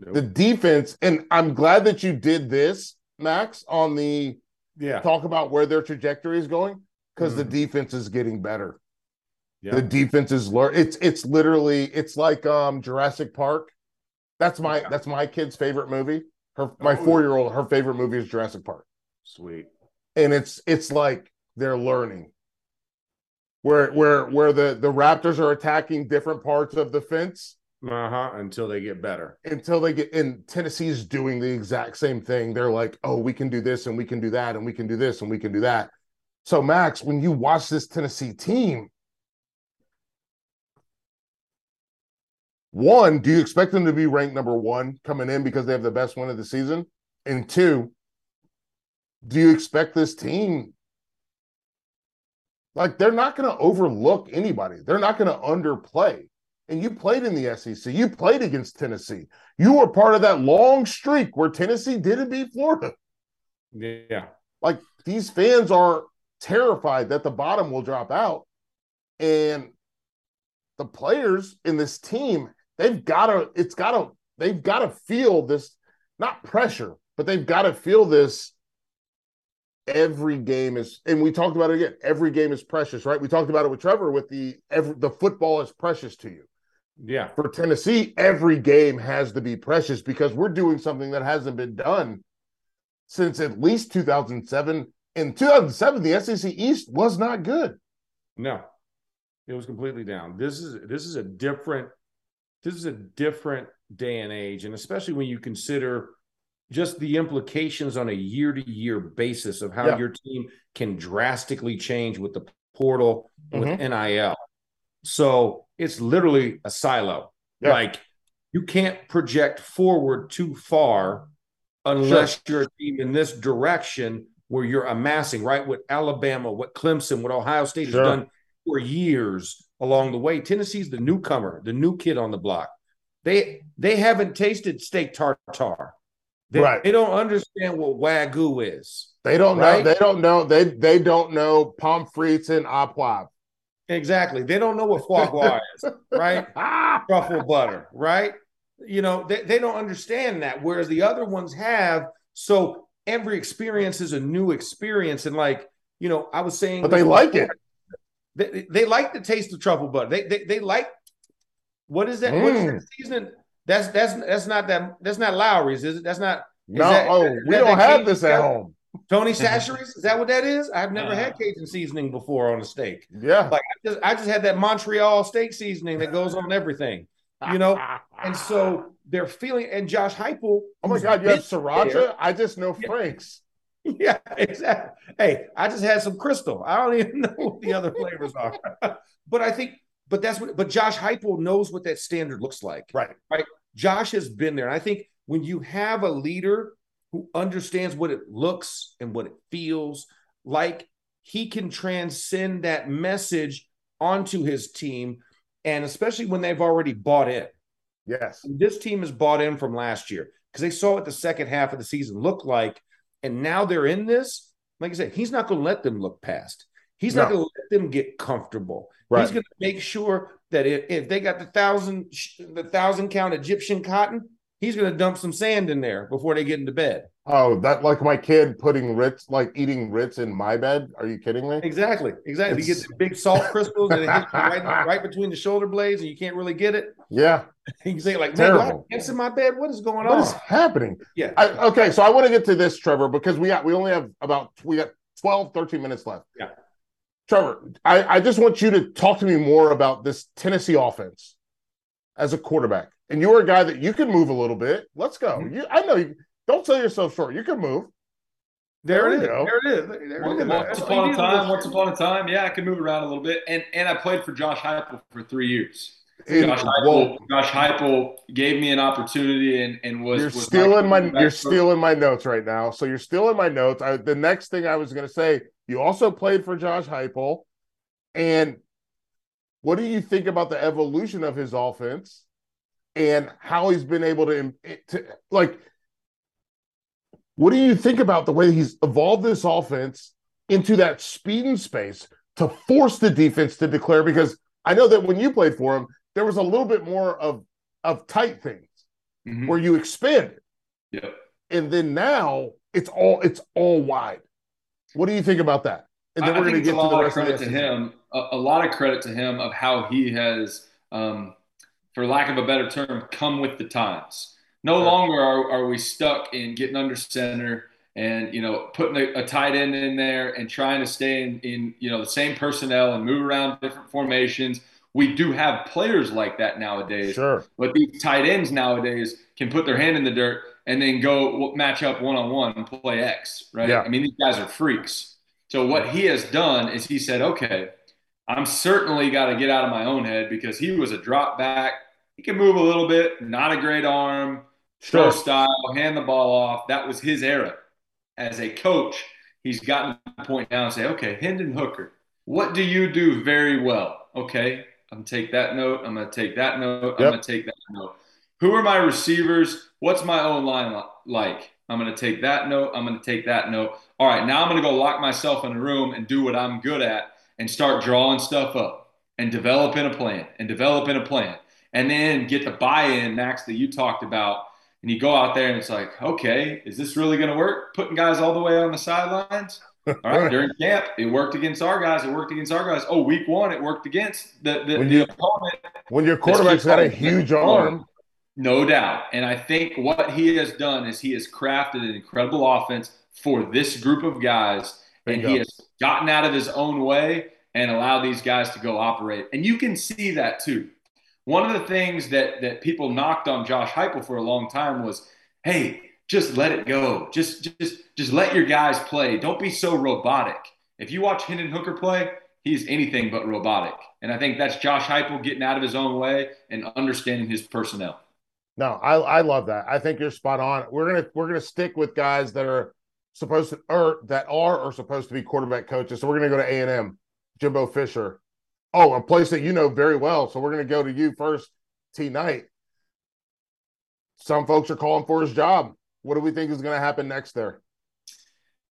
The defense, and I'm glad that you did this, Max, on the Yeah. talk about where their trajectory is going because the Mhm. defense is getting better. Yeah. The defense is learn. It's it's literally it's like um Jurassic Park. That's my that's my kid's favorite movie. Her my Oh. four year old her favorite movie is Jurassic Park, Sweet. and it's it's like they're learning. Where where where the the Raptors are attacking different parts of the fence Uh huh. Until they get better. until they get in Tennessee's doing the exact same thing. They're like, oh, we can do this and we can do that and we can do this and we can do that. So, Max, when you watch this Tennessee team, one, do you expect them to be ranked number one coming in because they have the best win of the season? And two, do you expect this team? Like, they're not going to overlook anybody. They're not going to underplay and you played in the SEC. You played against Tennessee. You were part of that long streak where Tennessee didn't beat Florida. Yeah. Like these fans are terrified that the bottom will drop out. And the players in this team, they've got to, it's got to, they've got to feel this, not pressure, but they've got to feel this. Every game is, and we talked about it again. Every game is precious, right? We talked about it with Trevor with the every the football is precious to you Yeah. for Tennessee, every game has to be precious because we're doing something that hasn't been done since at least 2007. In 2007, the SEC East was not good. No, it was completely down. This is this is a different this is a different day and age, and especially when you consider just the implications on a year to year basis of how Yeah. your team can drastically change with the portal with Mhm. NIL. So it's literally a silo. Yeah. Like you can't project forward too far unless you're a team in this direction where you're amassing, right? What Alabama, what Clemson, what Ohio State Sure. has done for years along the way. Tennessee's the newcomer, the new kid on the block. They they haven't tasted steak tartare. They, Right. they don't understand what wagyu is. They don't Right? know. They don't know. They they don't know pommes frites and apwa. Exactly. They don't know what foie gras is, right? Ah, truffle butter, right? You know, they, they don't understand that, whereas the other ones have. So every experience is a new experience. And like, you know, I was saying, but they like it. They, they like the taste of truffle butter. They they, they like what is that? What is Mm. that seasoning? That's that's that's not that that's not Lawry's, is it? That's not No, that- oh, is we that don't that have this at home. Tony Chachere's? Is that what that is? I've never Uh. had Cajun seasoning before on a steak. Yeah. Like I just I just had that Montreal steak seasoning that goes on everything. You know, and so they're feeling and Josh Heupel. oh my God, you have been sriracha? there- I just know Yeah. Frank's. Yeah, exactly. Hey, I just had some crystal. I don't even know what the other flavors are. but I think, but that's what. But Josh Heupel knows what that standard looks like. Right. Right. Josh has been there. And I think when you have a leader who understands what it looks and what it feels like, he can transcend that message onto his team. And especially when they've already bought in. Yes. This team is bought in from last year because they saw what the second half of the season looked like. And now they're in this. Like I said, he's not going to let them look past. He's No. not going to let them get comfortable. Right. He's going to make sure that if, if they got the thousand the thousand count Egyptian cotton, he's going to dump some sand in there before they get into bed. Oh, that like my kid putting Ritz, like eating Ritz in my bed. Are you kidding me? Exactly, exactly. You It's- get the big salt crystals and it hits you right, right between the shoulder blades, and you can't really get it. Yeah. You can say like, "Man, do I in my bed? What is going What on?" What is happening? yeah, I, okay, so I want to get to this, Trevor, because we got we only have about we got 12, 13 minutes left. Yeah. Trevor, I, I just want you to talk to me more about this Tennessee offense as a quarterback. And you're a guy that you can move a little bit. Let's go. Mm-hmm. You I know you don't sell yourself short. You can move. there, There it we is. go. There it is. There Once it is. Upon a time, once upon a time, yeah, I can move around a little bit, and and I played for Josh Heupel for three years. And- Josh Heupel, Josh Heupel gave me an opportunity and and was you're was stealing my quarterback you're coach. stealing my notes right now. So you're stealing my notes. I, the next thing I was going to say, you also played for Josh Heupel, and what do you think about the evolution of his offense and how he's been able to, to like? What do you think about the way he's evolved this offense into that speed and space to force the defense to declare? Because I know that when you played for him, there was a little bit more of of tight things Mhm. where you expanded Yep. and then now it's all it's all wide. What do you think about that? And then I- we're going to get to a the lot of rest of credit to him. A, a lot of credit to him of how he has, um, for lack of a better term, come with the times. No Sure. longer are, are we stuck in getting under center and you know putting a, a tight end in there and trying to stay in, in you know the same personnel and move around different formations. We do have players like that nowadays. Sure. But these tight ends nowadays can put their hand in the dirt and then go match up one on one and play X, right? Yeah. I mean, these guys are freaks. So what he has done is he said, okay, I'm certainly got to get out of my own head because he was a drop back. He can move a little bit, not a great arm, throw Sure. style, hand the ball off. That was his era. As a coach, he's gotten to the point now and say, okay, Hendon Hooker, what do you do very well? Okay, I'm gonna take that note. I'm gonna take that note. I'm gonna take that note. Who are my receivers? What's my own line like? I'm gonna take that note. I'm gonna take that note. All right, now I'm gonna go lock myself in a room and do what I'm good at and start drawing stuff up and developing a plan and developing a plan and then get the buy-in, Max, that you talked about. And you go out there and it's like, okay, is this really going to work? Putting guys all the way on the sidelines. All right, during camp, it worked against our guys. It worked against our guys. Oh, week one, it worked against the, the, When the you- opponent. When your quarterback's got a huge arm, No doubt. And I think what he has done is he has crafted an incredible offense for this group of guys. And he has gotten out of his own way and allowed these guys to go operate. And you can see that too. One of the things that that people knocked on Josh Heupel for a long time was, hey, just let it go. Just just just let your guys play. Don't be so robotic. If you watch Hendon Hooker play, he's anything but robotic. And I think that's Josh Heupel getting out of his own way and understanding his personnel. no, I I love that. I think you're spot on. We're gonna we're gonna stick with guys that are supposed to or that are or supposed to be quarterback coaches. So we're gonna go to A and M, Jimbo Fisher. Oh, a place that you know very well. So we're gonna go to you first, T Knight. Some folks are calling for his job. What do we think is going to happen next there?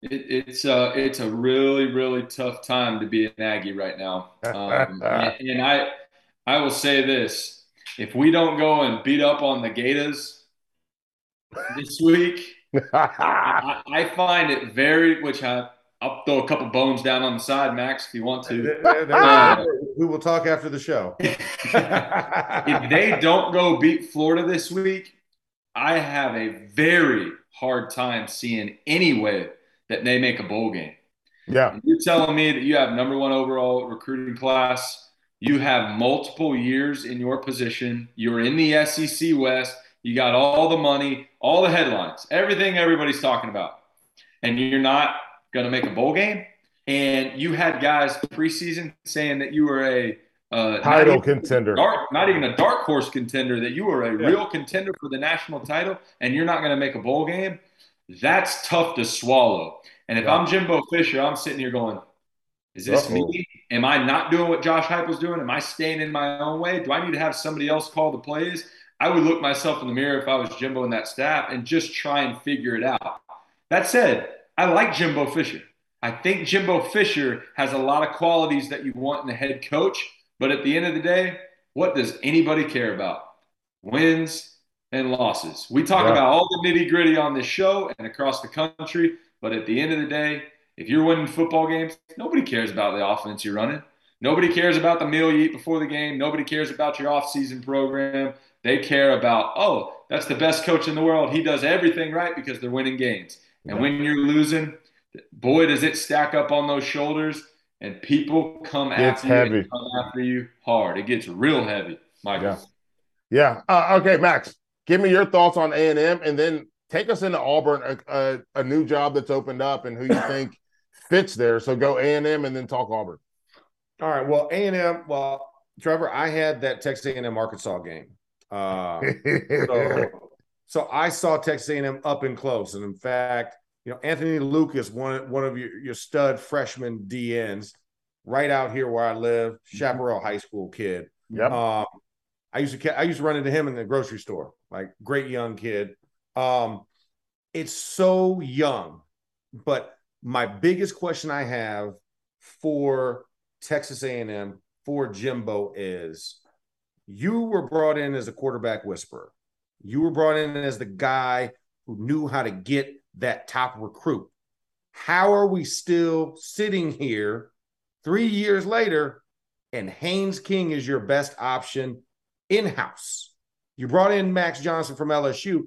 It, it's uh, it's a really really tough time to be an Aggie right now, um, and, and I I will say this: if we don't go and beat up on the Gators this week, I, I find it very which I I'll throw a couple bones down on the side, Max, if you want to. There- there- uh, we will talk after the show. if they don't go beat Florida this week, I have a very hard time seeing any way that they make a bowl game. yeah, And You're telling me that you have number one overall recruiting class. You have multiple years in your position. You're in the SEC West. You got all the money, all the headlines, everything everybody's talking about. And you're not going to make a bowl game. And you had guys preseason saying that you were a uh, title even- contender. dark, not even a dark horse contender, that you were a real contender for the national title and you're not going to make a bowl game, that's tough to swallow. And if Yeah. I'm Jimbo Fisher, I'm sitting here going, is this Uh-oh. me? Am I not doing what Josh Heupel's doing? Am I staying in my own way? Do I need to have somebody else call the plays? I would look myself in the mirror if I was Jimbo and that staff and just try and figure it out. That said, I like Jimbo Fisher. I think Jimbo Fisher has a lot of qualities that you want in a head coach, but at the end of the day, what does anybody care about? Wins and losses. We talk Yeah. about all the nitty gritty on this show and across the country, but at the end of the day, if you're winning football games, nobody cares about the offense you're running. Nobody cares about the meal you eat before the game. Nobody cares about your off-season program. They care about, oh, that's the best coach in the world. He does everything right because they're winning games. And when you're losing, boy, does it stack up on those shoulders, and people come It's after you, heavy. and come after you hard. It gets real heavy, Michael. Yeah. Yeah. Uh, okay, Max, give me your thoughts on A and M, and then take us into Auburn, a, a, a new job that's opened up, and who you think fits there. So go A and M, and then talk Auburn. All right. Well, A and M. Well, Trevor, I had that Texas A and M Arkansas game. Uh, so, so I saw Texas A and M up and close, and in fact, you know, Anthony Lucas, one one of your, your stud freshman DNs, right out here where I live, Chaparral High School kid. yep. Um, I used to I used to run into him in the grocery store, like great young kid. Um, it's so young, but my biggest question I have for Texas A&M for Jimbo is you were brought in as a quarterback whisperer. You were brought in as the guy who knew how to get that top recruit. How are we still sitting here three years later and Haynes King is your best option in house? You brought in Max Johnson from LSU.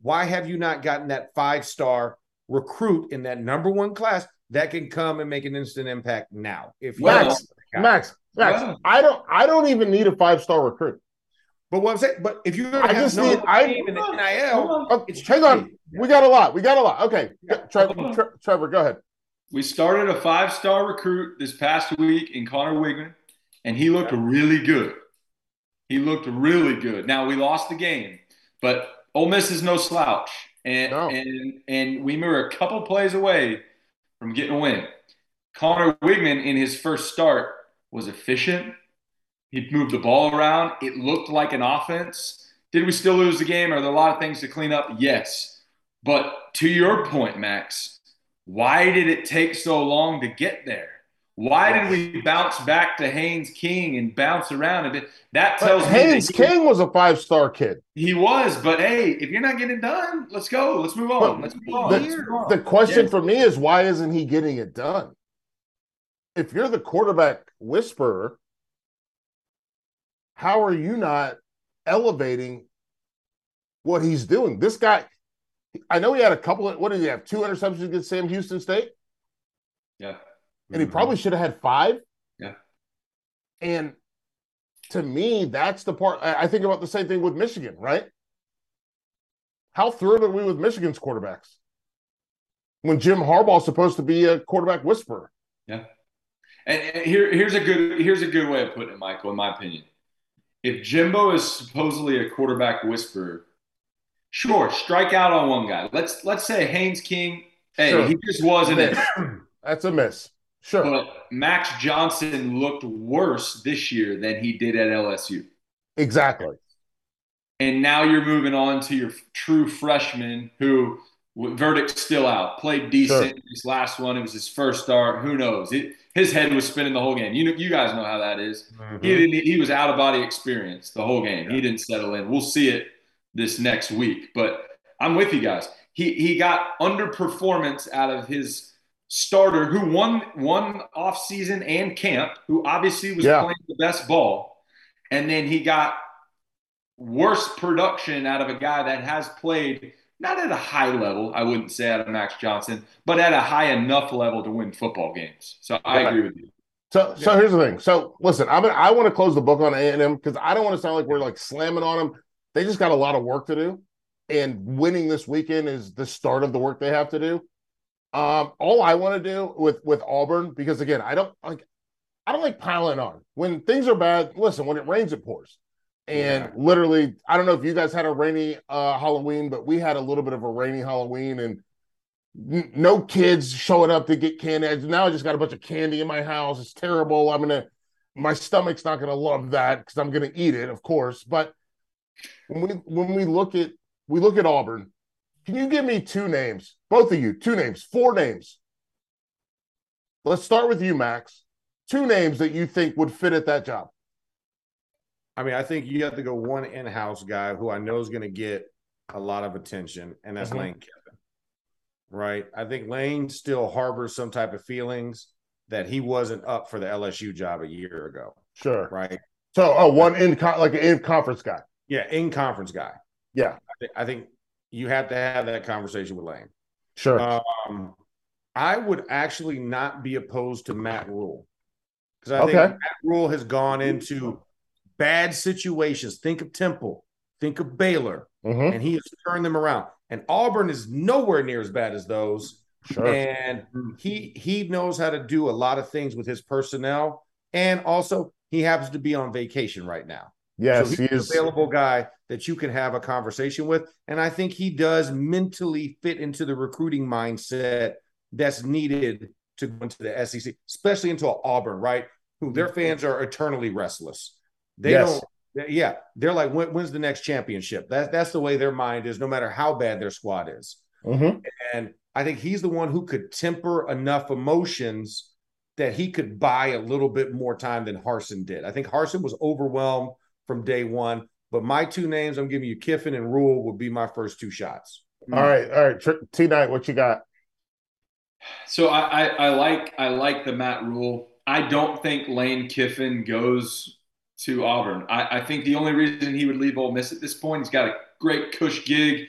Why have you not gotten that five star recruit in that number one class that can come and make an instant impact now? If Max, Max, Max, Wow. I don't, I don't even need a five star recruit. But what I'm saying, but if you're going I to have just no need- I- team in the NIL, Oh, it's hang on, tricky. we got a lot. We got a lot. Okay, Tre- Hold on. Tre- Trevor, go ahead. We started a five-star recruit this past week in Conner Weigman, and he looked really good. He looked really good. Now we lost the game, but Ole Miss is no slouch, and No. and and we were a couple plays away from getting a win. Conner Weigman in his first start was efficient. He moved the ball around. It looked like an offense. Did we still lose the game? Are there a lot of things to clean up? Yes. But to your point, Max, why did it take so long to get there? Why did we bounce back to Haynes King and bounce around a bit? That But tells me Haynes he, King was a five star kid. he was. But hey, if you're not getting it done, let's go. Let's move on. But Let's move on. the- move on. The question Yeah. for me is why isn't he getting it done? If you're the quarterback whisperer, how are you not elevating what he's doing? This guy, I know he had a couple of what did he have? Two interceptions against Sam Houston State, yeah. and he probably should have had five. Yeah. And to me, that's the part I think about the same thing with Michigan, right? How thrilled are we with Michigan's quarterbacks? When Jim Harbaugh's supposed to be a quarterback whisperer. And, and here, here's a good here's a good way of putting it, Michael. In my opinion, if Jimbo is supposedly a quarterback whisperer, sure, strike out on one guy. Let's let's say Haynes King. Hey, Sure. he just wasn't it. That's a miss. Sure. But Max Johnson looked worse this year than he did at LSU. exactly. And now you're moving on to your true freshman who verdict's still out. Played decent Sure. this last one. It was his first start. Who knows? It, his head was spinning the whole game. You know, you guys know how that is. Mm-hmm. He didn't. He was out of body experience the whole game. He didn't settle in. We'll see it this next week. But I'm with you guys. He he got underperformance out of his starter who won one off season and camp, who obviously was Yeah. playing the best ball, and then he got worse production out of a guy that has played not at a high level, I wouldn't say out of Max Johnson, but at a high enough level to win football games. So I Right. agree with you. So, so here's the thing. So, listen, I'm I want to close the book on A and M because I don't want to sound like we're like slamming on them. They just got a lot of work to do, and winning this weekend is the start of the work they have to do. Um, all I want to do with with Auburn because again, I don't like, I don't like piling on when things are bad. Listen, when it rains, it pours, and Yeah. literally, I don't know if you guys had a rainy uh, Halloween, but we had a little bit of a rainy Halloween, and n- no kids showing up to get candy. Now I just got a bunch of candy in my house. It's terrible. I'm gonna, my stomach's not gonna love that because I'm gonna eat it, of course. But when we when we look at we look at Auburn, can you give me two names, both of you, two names, four names let's start with you, Max. Two names that you think would fit at that job. I mean, I think you have to go one in-house guy who I know is going to get a lot of attention, and that's Mhm. Lane Kiffin. Right? I think Lane still harbors some type of feelings that he wasn't up for the LSU job a year ago. Sure. Right? So, oh, one in con- like an in conference guy. Yeah, in conference guy. Yeah. I, thi- I think you have to have that conversation with Lane. Sure. Um, I would actually not be opposed to Matt Rhule because I Okay. think Matt Rhule has gone into bad situations. Think of Temple, think of Baylor, Mhm. and he has turned them around. And Auburn is nowhere near as bad as those. Sure. And he he knows how to do a lot of things with his personnel, and also he happens to be on vacation right now. yes, So he he's is. an available guy that you can have a conversation with. And I think he does mentally fit into the recruiting mindset that's needed to go into the SEC, especially into Auburn, right? Who their fans are eternally restless. They Yes. don't, yeah, they're like, when, when's the next championship? That, that's the way their mind is, no matter how bad their squad is. Mhm. And I think he's the one who could temper enough emotions that he could buy a little bit more time than Harsin did. I think Harsin was overwhelmed from day one. But my two names, I'm giving you Kiffin and Rhule, would be my first two shots. All right, all right. Tr- T Knight, what you got? So I, I, I like I like the Matt Rhule. I don't think Lane Kiffin goes to Auburn. I, I think the only reason he would leave Ole Miss at this point, he's got a great cush gig.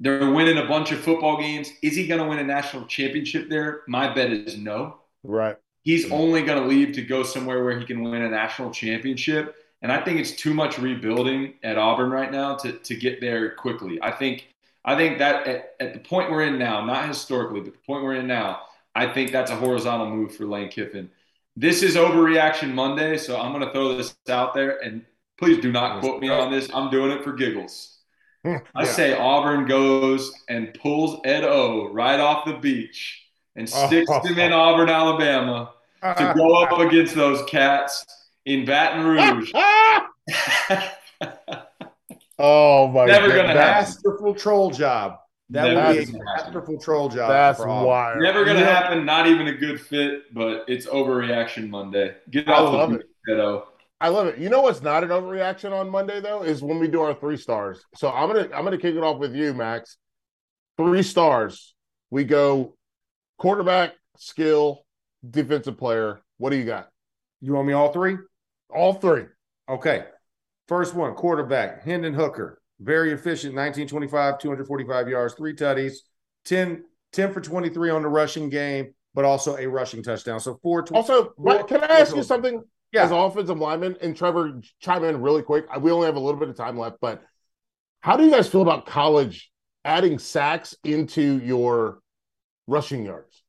They're winning a bunch of football games. Is he going to win a national championship there? My bet is no. Right. He's only going to leave to go somewhere where he can win a national championship. And I think it's too much rebuilding at Auburn right now to, to get there quickly. I think I think that at, at the point we're in now, not historically, but the point we're in now, I think that's a horizontal move for Lane Kiffin. This is overreaction Monday, so I'm going to throw this out there, and please do not quote me on this. I'm doing it for giggles. Hmm, I say Auburn goes and pulls Ed O right off the beach and oh, sticks oh, him oh. in Auburn, Alabama to ah. go up against those cats in Baton Rouge. Ah, ah. oh my Never God, gonna Masterful troll job. That Never would be a happen. masterful troll job. That's for Auburn. wild. Never gonna You know- happen. Not even a good fit, but it's overreaction Monday. Get I off love the it. beach, I love it. You know what's not an overreaction on Monday though is when we do our three stars. So I'm gonna I'm gonna kick it off with you, Max. Three stars. We go quarterback, skill, defensive player. What do you got? You want me all three? All three. Okay. First one, quarterback, Hendon Hooker. Very efficient, 1925, 245 yards, three tutties, 10, 10 for 23 on the rushing game, but also a rushing touchdown. So four. Tw- Also, Four- can I ask you something? Yeah. As offensive lineman, and Trevor, chime in really quick. We only have a little bit of time left, but how do you guys feel about college adding sacks into your rushing yards?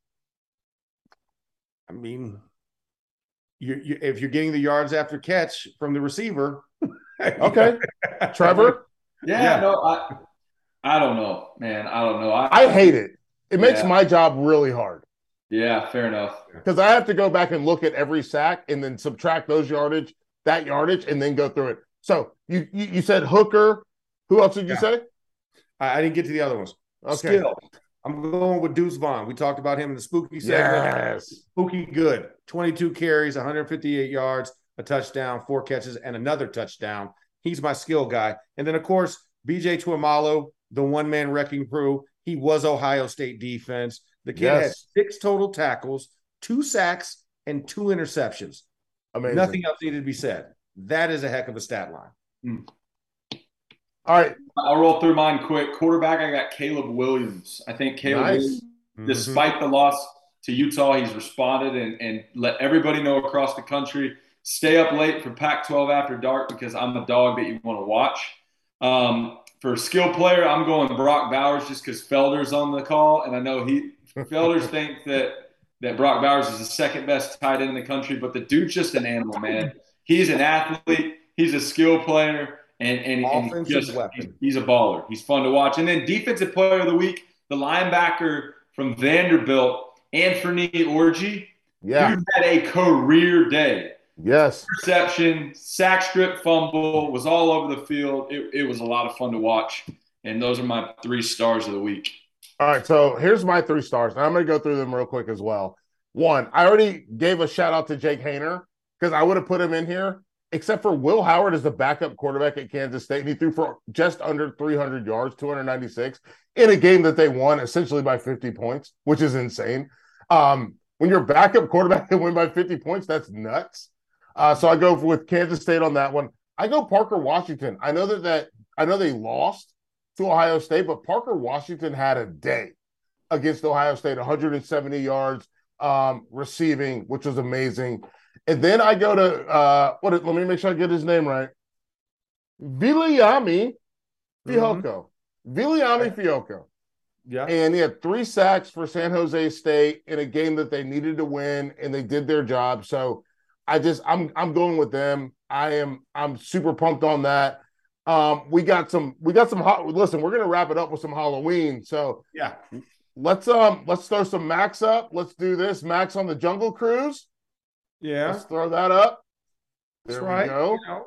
I mean, you, you, if you're getting the yards after catch from the receiver. Okay, Trevor, Yeah, Yeah. no, I, I don't know, man. I don't know. I, I hate it. It makes Yeah. my job really hard. Yeah, fair enough. because I have to go back and look at every sack and then subtract those yardage, that yardage, and then go through it. So you you, you said Hooker. Who else did you Yeah. say? I, I didn't get to the other ones. Okay. Still, I'm going with Deuce Vaughn. We talked about him in the spooky segment. Yes. Spooky good. 22 carries, 158 yards, a touchdown, four catches, and another touchdown. He's my skill guy. And then, of course, BJ Tuimoloau, the one man wrecking crew. He was Ohio State defense. The kid had six total tackles, two sacks, and two interceptions. Amazing. Nothing else needed to be said. That is a heck of a stat line. All right. I'll roll through mine quick. Quarterback, I got Caleb Williams. I think Caleb Nice. Williams, Mhm. despite the loss to Utah, he's responded and, and let everybody know across the country. Stay up late for Pac 12 after dark because I'm a dog that you want to watch. Um, for a skill player, I'm going Brock Bowers just because Felder's on the call. And I know he Felder's think that, that Brock Bowers is the second best tight end in the country, but the dude's just an animal, man. He's an athlete, he's a skill player, and, and, and he's, just, he's, he's a baller. He's fun to watch. And then defensive player of the week, the linebacker from Vanderbilt, Anthony Orji. Yeah. Dude had a career day. Yes. Interception, sack strip, fumble, was all over the field. It, it was a lot of fun to watch. And those are my three stars of the week. All right. So here's my three stars. And I'm going to go through them real quick as well. One, I already gave a shout out to Jake Haener because I would have put him in here, except for Will Howard as the backup quarterback at Kansas State, and he threw for just under 300 yards, 296 in a game that they won essentially by 50 points, which is insane. Um, when your backup quarterback can win by 50 points, that's nuts. Uh, so I go with Kansas State on that one. I go Parker Washington. I know that that I know they lost to Ohio State, but Parker Washington had a day against Ohio State, 170 yards um, receiving, which was amazing. And then I go to uh, what? Let me make sure I get his name right. Viliami Fehoko. Viliami Fehoko. Yeah. And he had three sacks for San Jose State in a game that they needed to win, and they did their job. So I just I'm I'm going with them. I am I'm super pumped on that. Um, we got some we got some hot listen, we're gonna wrap it up with some Halloween. So Yeah. let's um let's throw some Max up. Let's do this. Max on the Jungle Cruise. Yeah. Let's throw that up. That's There we right. go. You know,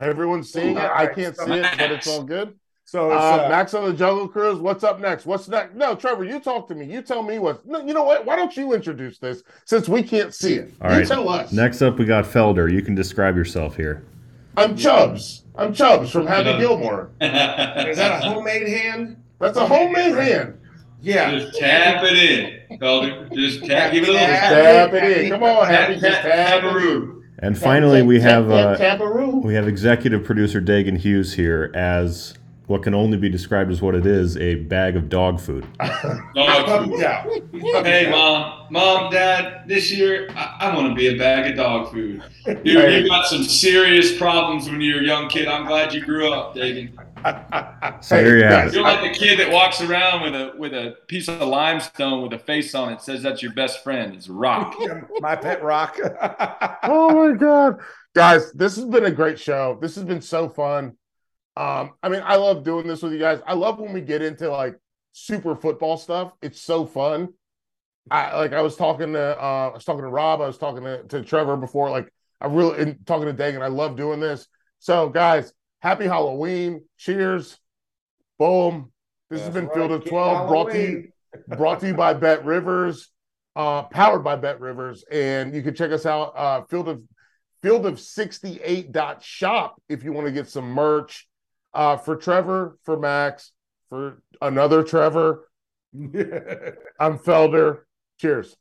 Everyone's seeing it. I can't see it, but it's all good. So Uh, uh, Max on the Jungle Cruise. What's up next? What's next? No, Trevor, you talk to me. You tell me what. No, you know what? Why don't you introduce this since we can't see it? All you right. tell us. Next up, we got Felder. You can describe yourself here. I'm Chubbs. I'm Chubbs from Happy Yeah. Gilmore. is that a homemade hand? That's a homemade hand. Yeah. Just tap it in, Felder. Just tap, give it a little Tap Tap it in. Come on, Happy. tap, Just tap, tap it in. And finally, we have uh, Tap, taparoo. we have executive producer Dagan Hughes here as what can only be described as what it is a bag of dog food. Dog food. Yeah. Hey, mom, mom, dad, this year I, I want to be a bag of dog food. You, Hey. you got some serious problems when you were a young kid. I'm glad you grew up, Dagan. So Hey, there you have You're like the kid that walks around with a with a piece of limestone with a face on it. Says that's your best friend. It's rock. My pet rock. oh my god guys this has been a great show this has been so fun um i mean i love doing this with you guys. I love when we get into like super football stuff. It's so fun. I like i was talking to uh i was talking to rob. I was talking to, to trevor before. Like i really and talking to dagan i love doing this. So guys happy halloween. Cheers. Boom. This has That's been right. field of Get 12 brought to you brought to you by Bet Rivers, uh, powered by Bet Rivers. And you can check us out, uh, field of field of 68 dot shop if you want to get some merch. Uh, for Trevor, for Max, for another Trevor, I'm Felder. Cheers.